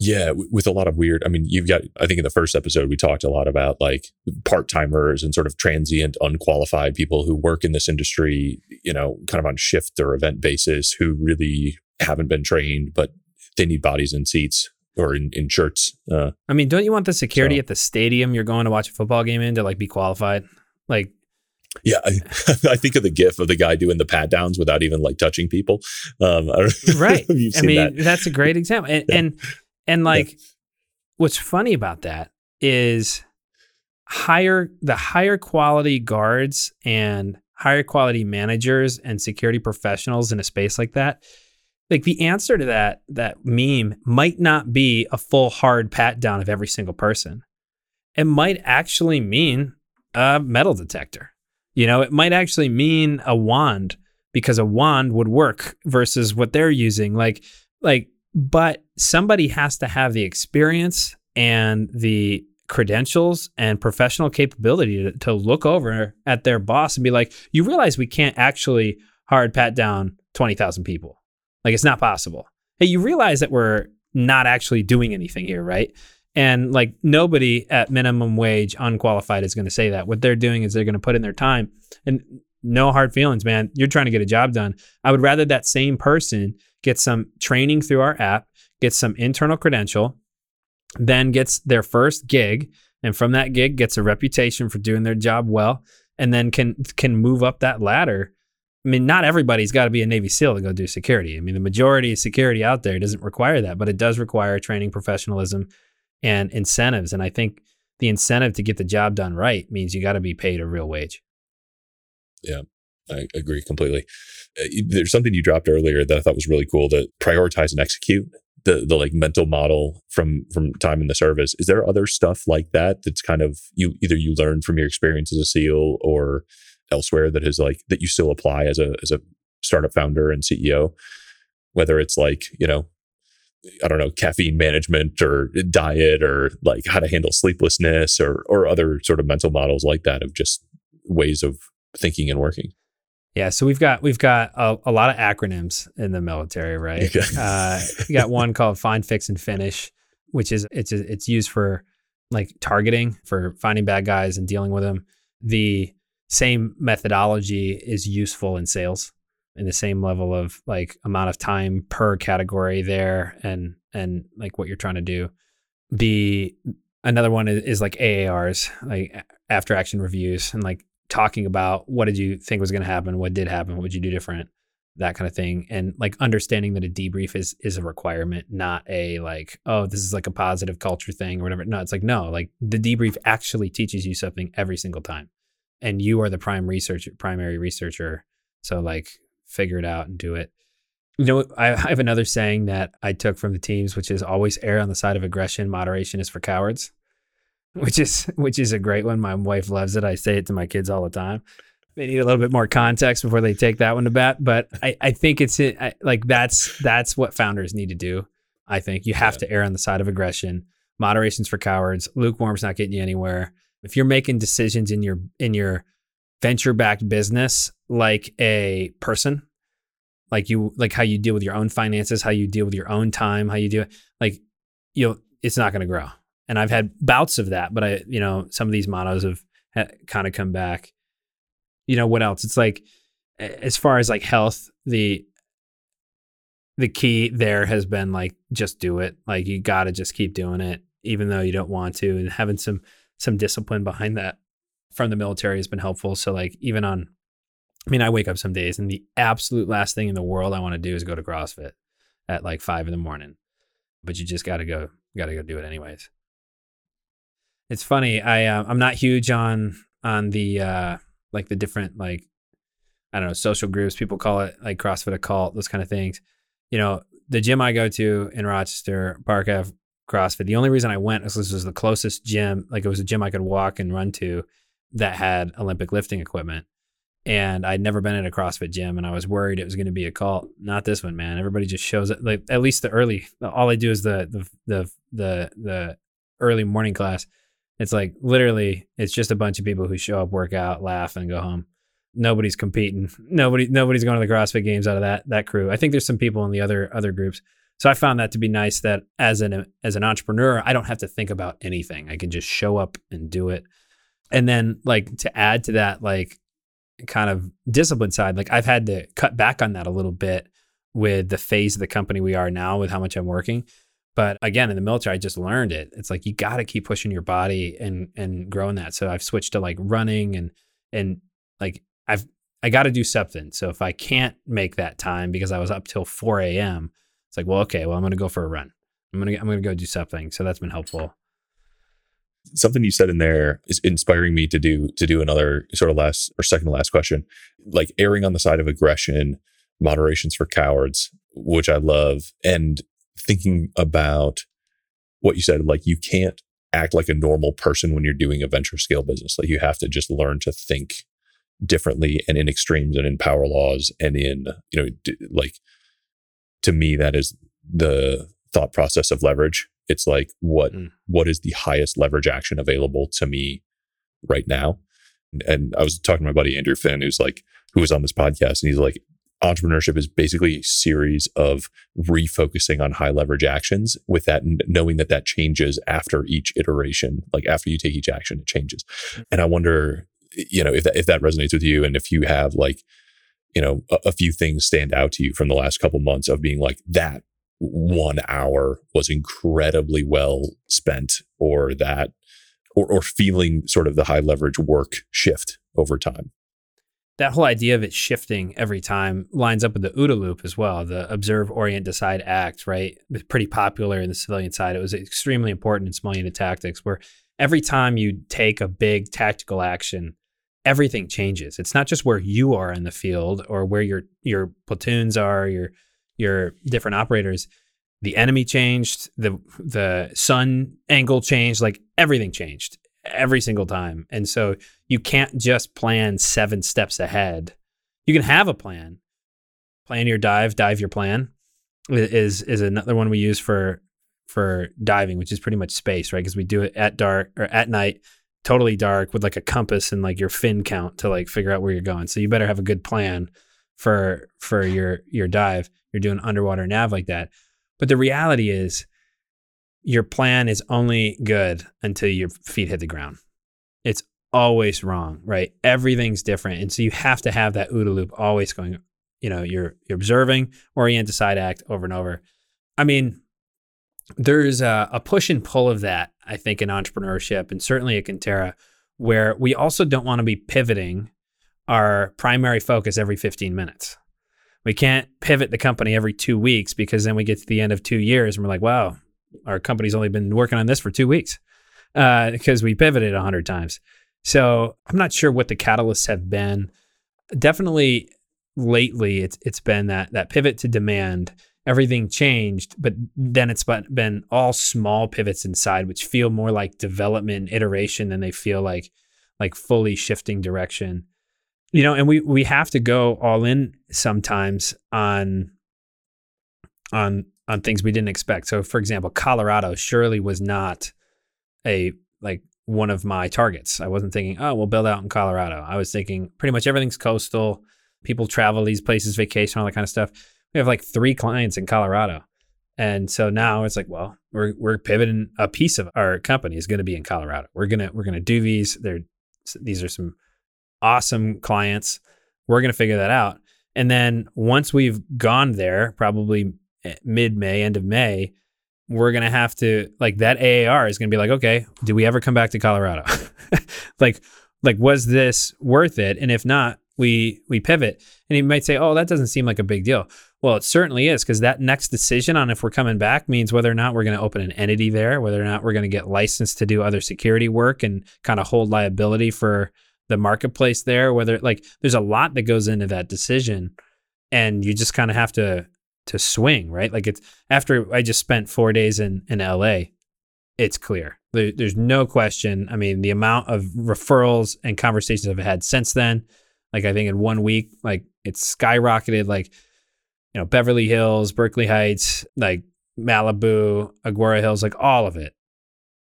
yeah, with a lot of weird. I mean, you've got. I think in the first episode we talked a lot about like part timers and sort of transient, unqualified people who work in this industry. You know, kind of on shift or event basis, who really haven't been trained, but they need bodies in seats or in, in shirts. Uh, I mean, don't you want the security so. at the stadium you're going to watch a football game in to like be qualified? Like, yeah, I, I, think of the gif of the guy doing the pat downs without even like touching people. Um, I right. I mean, that. that's a great example. And, yeah. and and like, yeah. what's funny about that is higher the higher quality guards and higher quality managers and security professionals in a space like that. Like the answer to that that meme might not be a full hard pat down of every single person. It might actually mean a metal detector. You know, it might actually mean a wand because a wand would work versus what they're using. Like, like but somebody has to have the experience and the credentials and professional capability to, to, look over at their boss and be like, you realize we can't actually hard pat down 20,000 people. Like it's not possible. Hey, you realize that we're not actually doing anything here, right? And like nobody at minimum wage unqualified is going to say that. What they're doing is they're going to put in their time and no hard feelings, man. You're trying to get a job done. I would rather that same person get some training through our app, get some internal credential, then gets their first gig, and from that gig gets a reputation for doing their job well, and then can can move up that ladder. I mean, not everybody's got to be a Navy SEAL to go do security. I mean, the majority of security out there doesn't require that, but it does require training, professionalism, and incentives. And I think the incentive to get the job done right means you got to be paid a real wage. Yeah. I agree completely. Uh, there's something you dropped earlier that I thought was really cool to prioritize and execute the the like mental model from from time in the service. Is there other stuff like that that's kind of you either you learn from your experience as a SEAL or elsewhere that is like that you still apply as a as a startup founder and CEO? Whether it's like you know I don't know, caffeine management or diet or like how to handle sleeplessness or or other sort of mental models like that of just ways of thinking and working. Yeah, so we've got we've got a, a lot of acronyms in the military, right? Okay. uh, we got one called Find, Fix, and Finish, which is it's it's used for like targeting for finding bad guys and dealing with them. The same methodology is useful in sales, in the same level of like amount of time per category there, and and like what you're trying to do. The another one is, is like AARs, like after action reviews, and like talking about what did you think was going to happen, what did happen, what would you do different, that kind of thing, and like understanding that a debrief is is a requirement, not a like oh this is like a positive culture thing or whatever. No, it's like no, like the debrief actually teaches you something every single time, and you are the prime researcher, primary researcher. So like figure it out and do it. You know, I, I have another saying that I took from the teams, which is always err on the side of aggression. Moderation is for cowards which is which is a great one. My wife loves it. I say it to my kids all the time. They need a little bit more context before they take that one to bat, but I, I think it's I, like that's that's what founders need to do. I think you have yeah. to err on the side of aggression. Moderation's for cowards. Lukewarm's not getting you anywhere. If you're making decisions in your in your venture backed business like a person, like you like how you deal with your own finances, how you deal with your own time, how you do it, like you it's not going to grow and I've had bouts of that, but I, you know, some of these mottos have, have kind of come back. You know, what else? It's like, as far as like health, the, the key there has been like, just do it. Like you got to just keep doing it, even though you don't want to and having some, some discipline behind that from the military has been helpful. So like even on, I mean, I wake up some days and the absolute last thing in the world I want to do is go to CrossFit at like five in the morning, but you just got to go, got to go do it anyways. It's funny. I uh, I'm not huge on on the uh like the different like I don't know social groups. People call it like CrossFit a cult, those kind of things. You know, the gym I go to in Rochester, Park Ave CrossFit. The only reason I went was this was the closest gym. Like it was a gym I could walk and run to that had Olympic lifting equipment. And I'd never been at a CrossFit gym, and I was worried it was going to be a cult. Not this one, man. Everybody just shows it. Like at least the early, all I do is the the the the the early morning class it's like literally, it's just a bunch of people who show up, work out, laugh, and go home. Nobody's competing. Nobody, nobody's going to the CrossFit Games out of that that crew. I think there's some people in the other other groups. So I found that to be nice. That as an as an entrepreneur, I don't have to think about anything. I can just show up and do it. And then like to add to that, like kind of discipline side, like I've had to cut back on that a little bit with the phase of the company we are now, with how much I'm working but again, in the military, I just learned it. It's like you got to keep pushing your body and and growing that. So I've switched to like running and and like I've I got to do something. So if I can't make that time because I was up till 4 a.m., it's like, well, okay, well, I'm gonna go for a run. I'm gonna I'm gonna go do something. So that's been helpful. Something you said in there is inspiring me to do to do another sort of last or second to last question, like erring on the side of aggression, moderations for cowards, which I love, and thinking about what you said, like you can't act like a normal person when you're doing a venture scale business. Like you have to just learn to think differently and in extremes and in power laws and in, you know, d- like to me, that is the thought process of leverage. It's like what, mm. what is the highest leverage action available to me right now? And, and I was talking to my buddy Andrew Finn, who's like, who was on this podcast and he's like, entrepreneurship is basically a series of refocusing on high leverage actions with that knowing that that changes after each iteration like after you take each action it changes and i wonder you know if that if that resonates with you and if you have like you know a, a few things stand out to you from the last couple months of being like that one hour was incredibly well spent or that or, or feeling sort of the high leverage work shift over time that whole idea of it shifting every time lines up with the OODA loop as well, the observe, orient, decide, act, right? It's pretty popular in the civilian side. It was extremely important in small unit tactics where every time you take a big tactical action, everything changes. It's not just where you are in the field or where your your platoons are, your your different operators. The enemy changed, the the sun angle changed, like everything changed every single time. And so you can't just plan seven steps ahead. You can have a plan. Plan your dive, dive your plan is is another one we use for for diving, which is pretty much space, right? Because we do it at dark or at night, totally dark with like a compass and like your fin count to like figure out where you're going. So you better have a good plan for for your your dive. You're doing underwater nav like that. But the reality is your plan is only good until your feet hit the ground. It's always wrong, right? Everything's different. And so you have to have that OODA loop always going, you know, you're, you're observing, orient, decide, act over and over. I mean, there's a, a push and pull of that, I think, in entrepreneurship and certainly at Conterra, where we also don't want to be pivoting our primary focus every 15 minutes. We can't pivot the company every two weeks because then we get to the end of two years and we're like, wow, our company's only been working on this for two weeks because uh, we pivoted a hundred times. So I'm not sure what the catalysts have been. Definitely lately, it's it's been that that pivot to demand. Everything changed, but then it's been all small pivots inside, which feel more like development iteration than they feel like like fully shifting direction. You know, and we we have to go all in sometimes on on on things we didn't expect. So, for example, Colorado surely was not a like one of my targets. I wasn't thinking, oh, we'll build out in Colorado. I was thinking pretty much everything's coastal. People travel these places, vacation, all that kind of stuff. We have like three clients in Colorado. And so now it's like, well, we're we're pivoting. A piece of our company is going to be in Colorado. We're gonna we're gonna do these. They're these are some awesome clients. We're gonna figure that out. And then once we've gone there, probably eh, mid May, end of May, we're gonna have to like that AAR is gonna be like, okay, do we ever come back to Colorado? like, like was this worth it? And if not, we we pivot. And you might say, oh, that doesn't seem like a big deal. Well, it certainly is because that next decision on if we're coming back means whether or not we're going to open an entity there, whether or not we're going to get licensed to do other security work and kind of hold liability for the marketplace there. Whether like there's a lot that goes into that decision, and you just kind of have to to swing, right? Like it's after I just spent four days in in LA, it's clear. There, there's no question. I mean, the amount of referrals and conversations I've had since then, like I think in one week, like it's skyrocketed. Like you know, Beverly Hills, Berkeley Heights, like Malibu, Agoura Hills, like all of it.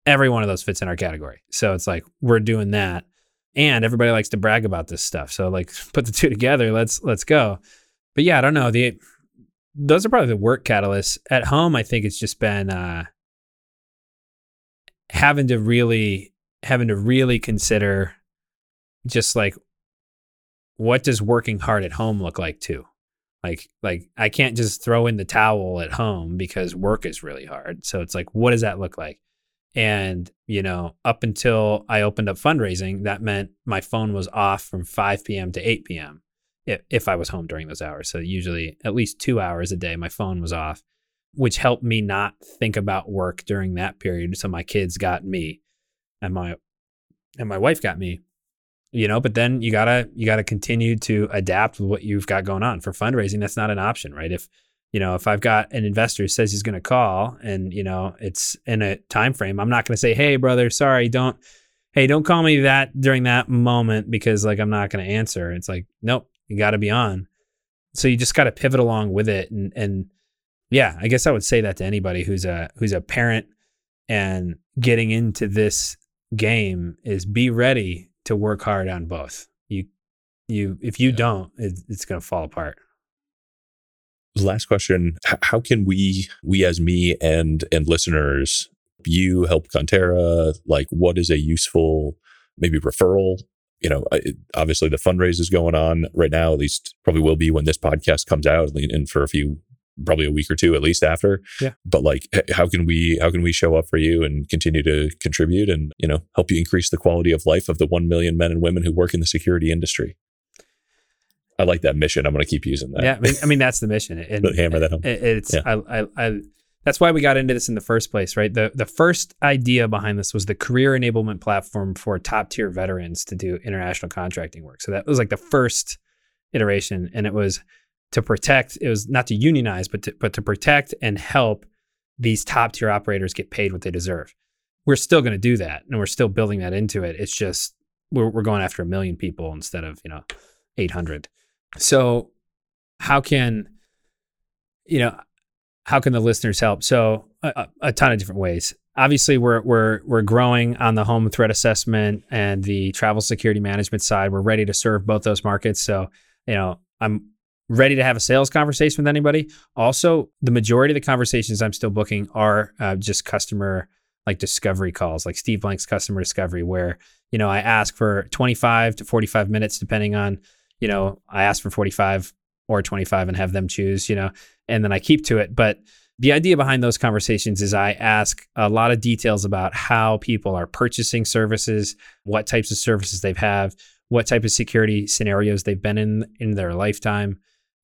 Every one of those fits in our category. So it's like we're doing that. And everybody likes to brag about this stuff. So like put the two together, let's let's go. But yeah, I don't know. The those are probably the work catalysts. At home, I think it's just been uh, having to really having to really consider just like what does working hard at home look like too. Like like I can't just throw in the towel at home because work is really hard. So it's like what does that look like? And, you know, up until I opened up fundraising, that meant my phone was off from 5 p.m. to 8 p.m if, if I was home during those hours. So usually at least two hours a day, my phone was off, which helped me not think about work during that period. So my kids got me, and my and my wife got me. You know, but then you gotta you gotta continue to adapt with what you've got going on for fundraising. That's not an option, right? If you know if I've got an investor who says he's going to call, and you know it's in a time frame, I'm not going to say, "Hey, brother, sorry, don't." Hey, don't call me that during that moment because like I'm not going to answer. It's like, nope, you got to be on. So you just got to pivot along with it. And, and yeah, I guess I would say that to anybody who's a, who's a parent and getting into this game is be ready to work hard on both. You, you, if you don't, it, it's going to fall apart. Last question: How can we, we as me and and listeners, you help Conterra? Like, what is a useful maybe referral you know, obviously the fundraise is going on right now, at least probably will be when this podcast comes out and for a few, probably a week or two at least after. Yeah. But like, how can we, how can we show up for you and continue to contribute and, you know, help you increase the quality of life of the 1 million men and women who work in the security industry? I like that mission. I'm going to keep using that. Yeah. I mean, I mean that's the mission. And hammer that home. It's, yeah. I, I, I, that's why we got into this in the first place, right? The the first idea behind this was the career enablement platform for top tier veterans to do international contracting work. So that was like the first iteration, and it was to protect. It was not to unionize, but to, but to protect and help these top tier operators get paid what they deserve. We're still going to do that, and we're still building that into it. It's just we're we're going after a million people instead of you know eight hundred. So how can you know how can the listeners help? So a, a, ton of different ways. Obviously, we're we're we're growing on the home threat assessment and the travel security management side. We're ready to serve both those markets. So you know, I'm ready to have a sales conversation with anybody. Also, the majority of the conversations I'm still booking are uh, just customer like discovery calls, like Steve Blank's customer discovery, where you know I ask for 25 to 45 minutes, depending on you know I ask for 45 or 25 and have them choose, you know, and then I keep to it. But the idea behind those conversations is I ask a lot of details about how people are purchasing services, what types of services they've have, what type of security scenarios they've been in in their lifetime.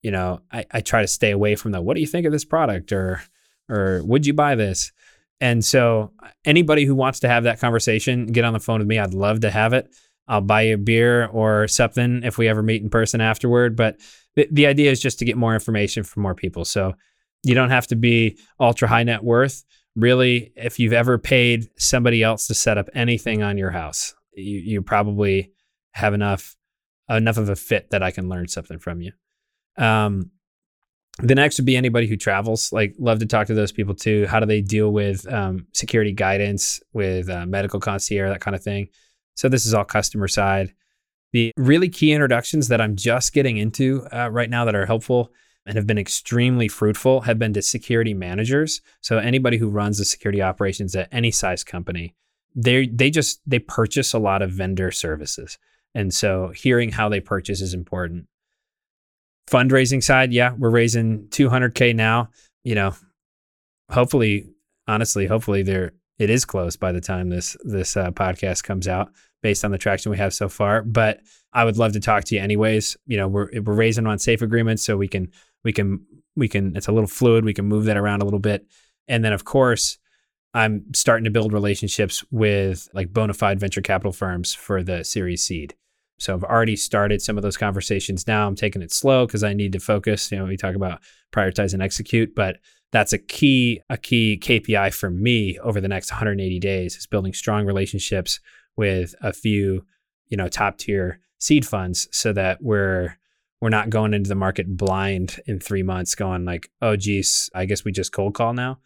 You know, I, I try to stay away from the what do you think of this product or or would you buy this? And so uh, anybody who wants to have that conversation, get on the phone with me. I'd love to have it. I'll buy you a beer or something if we ever meet in person afterward. But the, the idea is just to get more information from more people. So you don't have to be ultra high net worth. Really, if you've ever paid somebody else to set up anything on your house, you, you probably have enough enough of a fit that I can learn something from you. Um, the next would be anybody who travels. Like, love to talk to those people too. How do they deal with um, security guidance, with uh, medical concierge, that kind of thing? So this is all customer side. The really key introductions that I'm just getting into uh, right now that are helpful. and have been extremely fruitful have been to security managers. So anybody who runs the security operations at any size company, they they just they purchase a lot of vendor services. And so hearing how they purchase is important. Fundraising side, yeah, we're raising 200k now. You know, hopefully, honestly, hopefully there it is close by the time this this uh, podcast comes out, based on the traction we have so far. But I would love to talk to you anyways. You know, we're we're raising on safe agreements, so we can we can we can. It's a little fluid. We can move that around a little bit, and then of course. I'm starting to build relationships with like bona fide venture capital firms for the Series Seed. So I've already started some of those conversations now. I'm taking it slow because I need to focus. You know, we talk about prioritize and execute, but that's a key a key KPI for me over the next 180 days is building strong relationships with a few, you know, top tier seed funds so that we're we're not going into the market blind in 3 months going like, "Oh geez, I guess we just cold call now."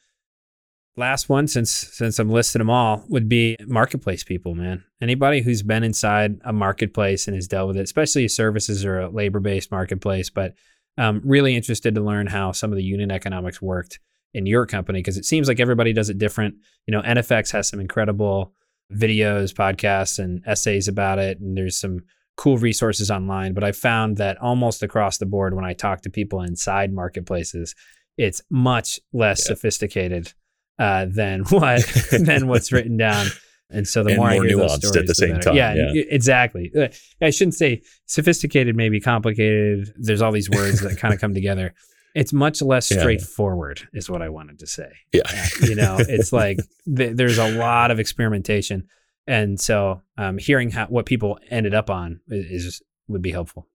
Last one since since I'm listing them all would be marketplace people, man. Anybody who's been inside a marketplace and has dealt with it, especially services or a labor-based marketplace, but um, really interested to learn how some of the unit economics worked in your company because it seems like everybody does it different. You know, NFX has some incredible videos, podcasts, and essays about it, and there's some cool resources online. But I found that almost across the board, when I talk to people inside marketplaces, it's much less yeah. sophisticated uh, than what than what's written down. And so the and more, more I hear nuanced stories, at the same better. time. Yeah, Yeah. exactly. Uh, I shouldn't say sophisticated, maybe complicated. There's all these words that kind of come together. It's much less Yeah. straightforward, is what I wanted to say. Yeah. Uh, you know, it's like th- there's a lot of experimentation, and so um, hearing how what people ended up on is, is would be helpful.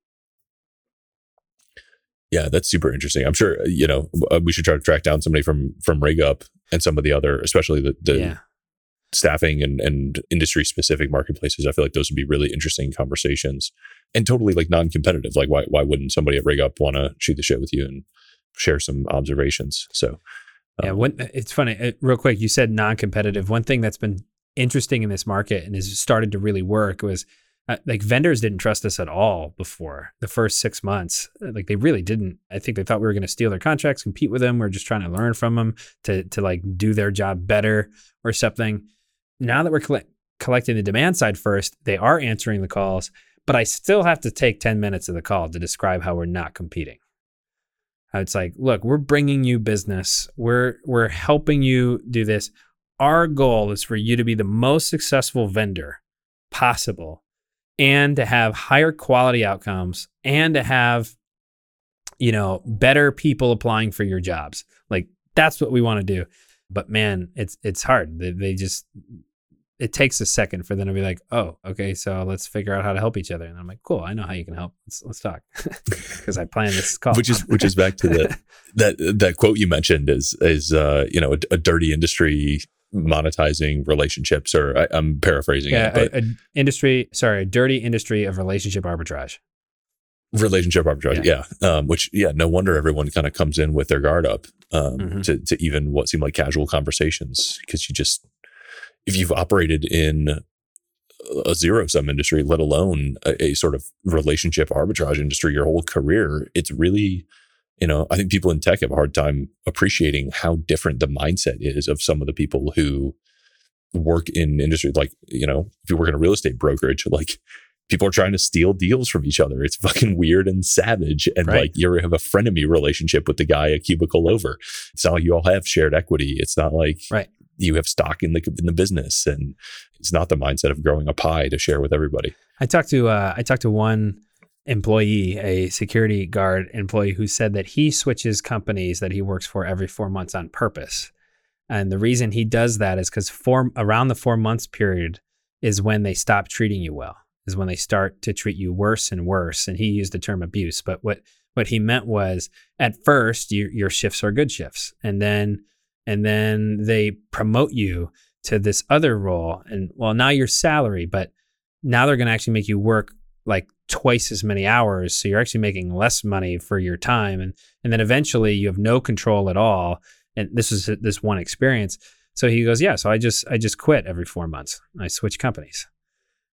Yeah, that's super interesting. I'm sure you know uh, we should try to track down somebody from from RigUp and some of the other, especially the, the yeah, staffing and and industry specific marketplaces. I feel like those would be really interesting conversations and totally like non competitive. Like why why wouldn't somebody at RigUp want to shoot the shit with you and share some observations? So yeah. um, One, it's funny, uh, real quick. You said non-competitive. One thing that's been interesting in this market and has started to really work was uh, like vendors didn't trust us at all before the first six months. Uh, Like they really didn't. I think they thought we were going to steal their contracts, compete with them. We are just trying to learn from them to to like do their job better or something. Now that we're colle- collecting the demand side first, they are answering the calls, but I still have to take ten minutes of the call to describe how we're not competing. It's like, look, we're bringing you business. We're we're helping you do this. Our goal is for you to be the most successful vendor possible and to have higher quality outcomes and to have you know better people applying for your jobs. Like that's what we want to do. But man it's it's hard. They, they just it takes a second for them to be like oh okay so let's figure out how to help each other. And i'm like cool i know how you can help. Let's let's talk. Because i planned this call. Which is which is back to the that that quote you mentioned is is uh you know a, a dirty industry monetizing relationships or I, I'm paraphrasing yeah it, but a, a industry sorry a dirty industry of relationship arbitrage. Relationship arbitrage yeah, Um, which yeah no wonder everyone kind of comes in with their guard up um, Mhm. to, to even what seem like casual conversations because you just if you've operated in a zero sum industry let alone a, a sort of relationship arbitrage industry your whole career it's really you know i think people in tech have a hard time appreciating how different the mindset is of some of the people who work in industry. Like you know if you work in a real estate brokerage like people are trying to steal deals from each other. It's fucking weird and savage. And Right. like you have a frenemy relationship with the guy a cubicle over? It's not like you all have shared equity. It's not like Right. you have stock in the in the business. And it's not the mindset of growing a pie to share with everybody. I talked to uh, I talked to one employee, a security guard employee, who said that he switches companies that he works for every four months on purpose, and the reason he does that is because four around the four months period is when they stop treating you well, is when they start to treat you worse and worse. And he used the term abuse, but what what he meant was at first your your shifts are good shifts, and then and then they promote you to this other role, and well now you're salary, but now they're going to actually make you work like twice as many hours so you're actually making less money for your time and and then eventually you have no control at all and this is this one experience so he goes yeah so i just i just quit every 4 months i switch companies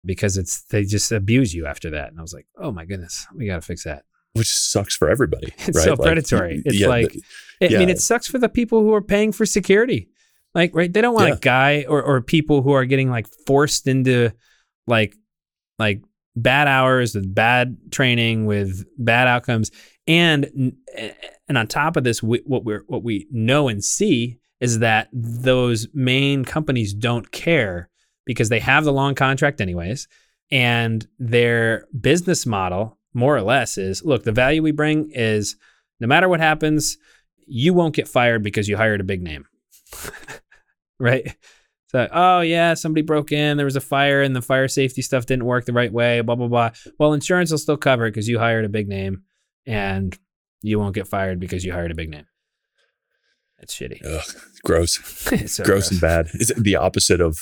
because it's they just abuse you after that and i was like oh my goodness we got to fix that which sucks for everybody. It's right? so Like, predatory. It's yeah, like, the- I mean, it sucks for the people who are paying for security. Like, right? They don't want Yeah. a guy or, or people who are getting like forced into like like bad hours with bad training with bad outcomes, and and on top of this, we, what we're what we know and see is that those main companies don't care because they have the long contract anyways, and their business model more or less is look the value we bring is no matter what happens you won't get fired because you hired a big name. Right so oh yeah somebody broke in there was a fire and the fire safety stuff didn't work the right way blah blah blah well insurance will still cover it because you hired a big name and you won't get fired because you hired a big name it's shitty Ugh, gross. It's so gross and bad. Is it the opposite of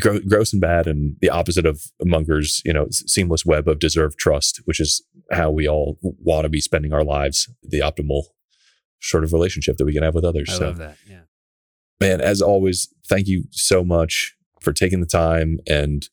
gro- gross and bad, and the opposite of Munger's, you know, seamless web of deserved trust, which is how we all want to be spending our lives, the optimal sort of relationship that we can have with others. i so, love that yeah man, as always, thank you so much for taking the time and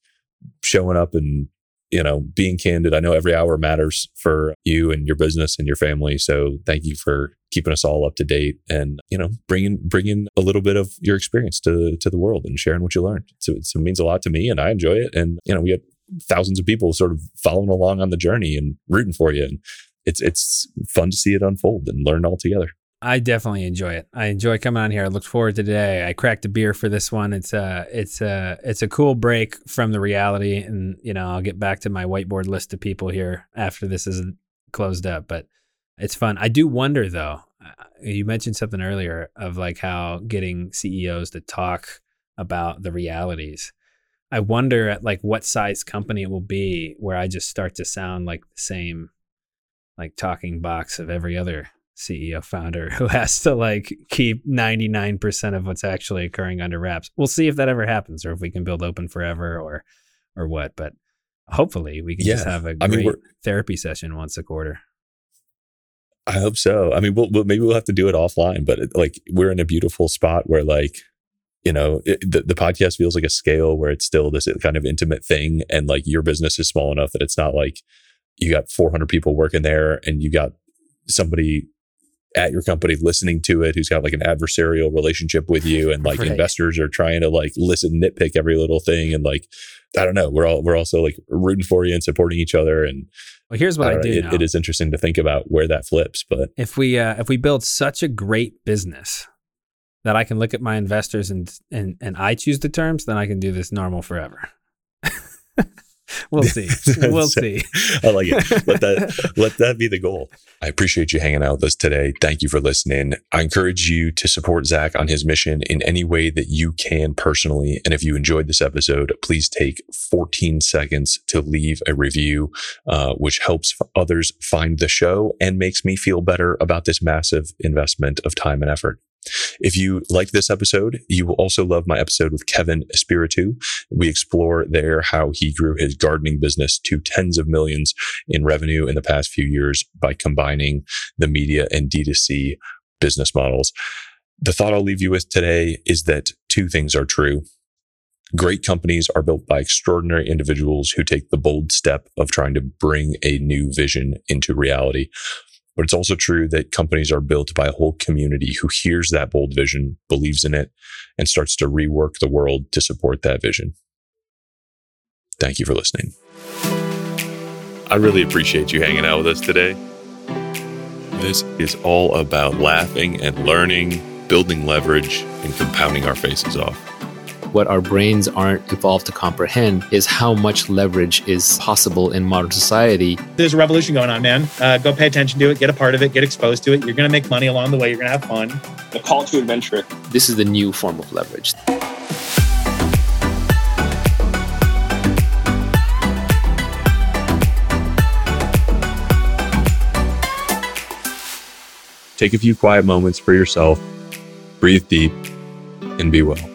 showing up and you know being candid. I know every hour matters for you and your business and your family. So thank you for keeping us all up to date and you know bringing bringing a little bit of your experience to to the world and sharing what you learned. So, so it means a lot to me and I enjoy it. And you know we have thousands of people sort of following along on the journey and rooting for you. And it's it's fun to see it unfold and learn all together. I definitely enjoy it. I enjoy coming on here. I look forward to today. I cracked a beer for this one. It's a it's a it's a cool break from the reality, and you know I'll get back to my whiteboard list of people here after this is closed up. But it's fun. I do wonder though. uh, You mentioned something earlier of like how getting CEOs to talk about the realities. I wonder at like what size company it will be where I just start to sound like the same like talking box of every other CEO founder who has to like keep 99% of what's actually occurring under wraps. We'll see if that ever happens or if we can build open forever or or what, but hopefully we can just have a great we're- therapy session once a quarter. I hope so. I mean, we'll, we'll maybe we'll have to do it offline, but it, like we're in a beautiful spot where like, you know, it, the, the podcast feels like a scale where it's still this uh, kind of intimate thing. And like your business is small enough that it's not like you got 400 people working there and you got somebody at your company listening to it who's got like an adversarial relationship with you and like Right. investors are trying to like listen nitpick every little thing and like i don't know we're all we're also like rooting for you and supporting each other and Well, here's what I, don't do it- it is interesting to think about where that flips but if we uh, if we build such a great business that I can look at my investors and and and I choose the terms, then I can do this normal forever. we'll see. We'll see. I like it. Let that let that be the goal. I appreciate you hanging out with us today. Thank you for listening. I encourage you to support Zach on his mission in any way that you can personally. And if you enjoyed this episode, please take 14 seconds to leave a review, uh, which helps others find the show and makes me feel better about this massive investment of time and effort. If you like this episode, you will also love my episode with Kevin Espiritu. We explore there how he grew his gardening business to tens of millions in revenue in the past few years by combining the media and D2C business models. The thought I'll leave you with today is that two things are true. Great companies are built by extraordinary individuals who take the bold step of trying to bring a new vision into reality. But it's also true that companies are built by a whole community who hears that bold vision, believes in it, and starts to rework the world to support that vision. Thank you for listening. I really appreciate you hanging out with us today. This is all about laughing and learning, building leverage, and compounding our faces off. What our brains aren't evolved to comprehend is how much leverage is possible in modern society. There's a revolution going on, man. Uh, go pay attention to it, get a part of it, get exposed to it. You're going to make money along the way. You're going to have fun. the call to adventure. This is the new form of leverage. Take a few quiet moments for yourself, breathe deep, and be well.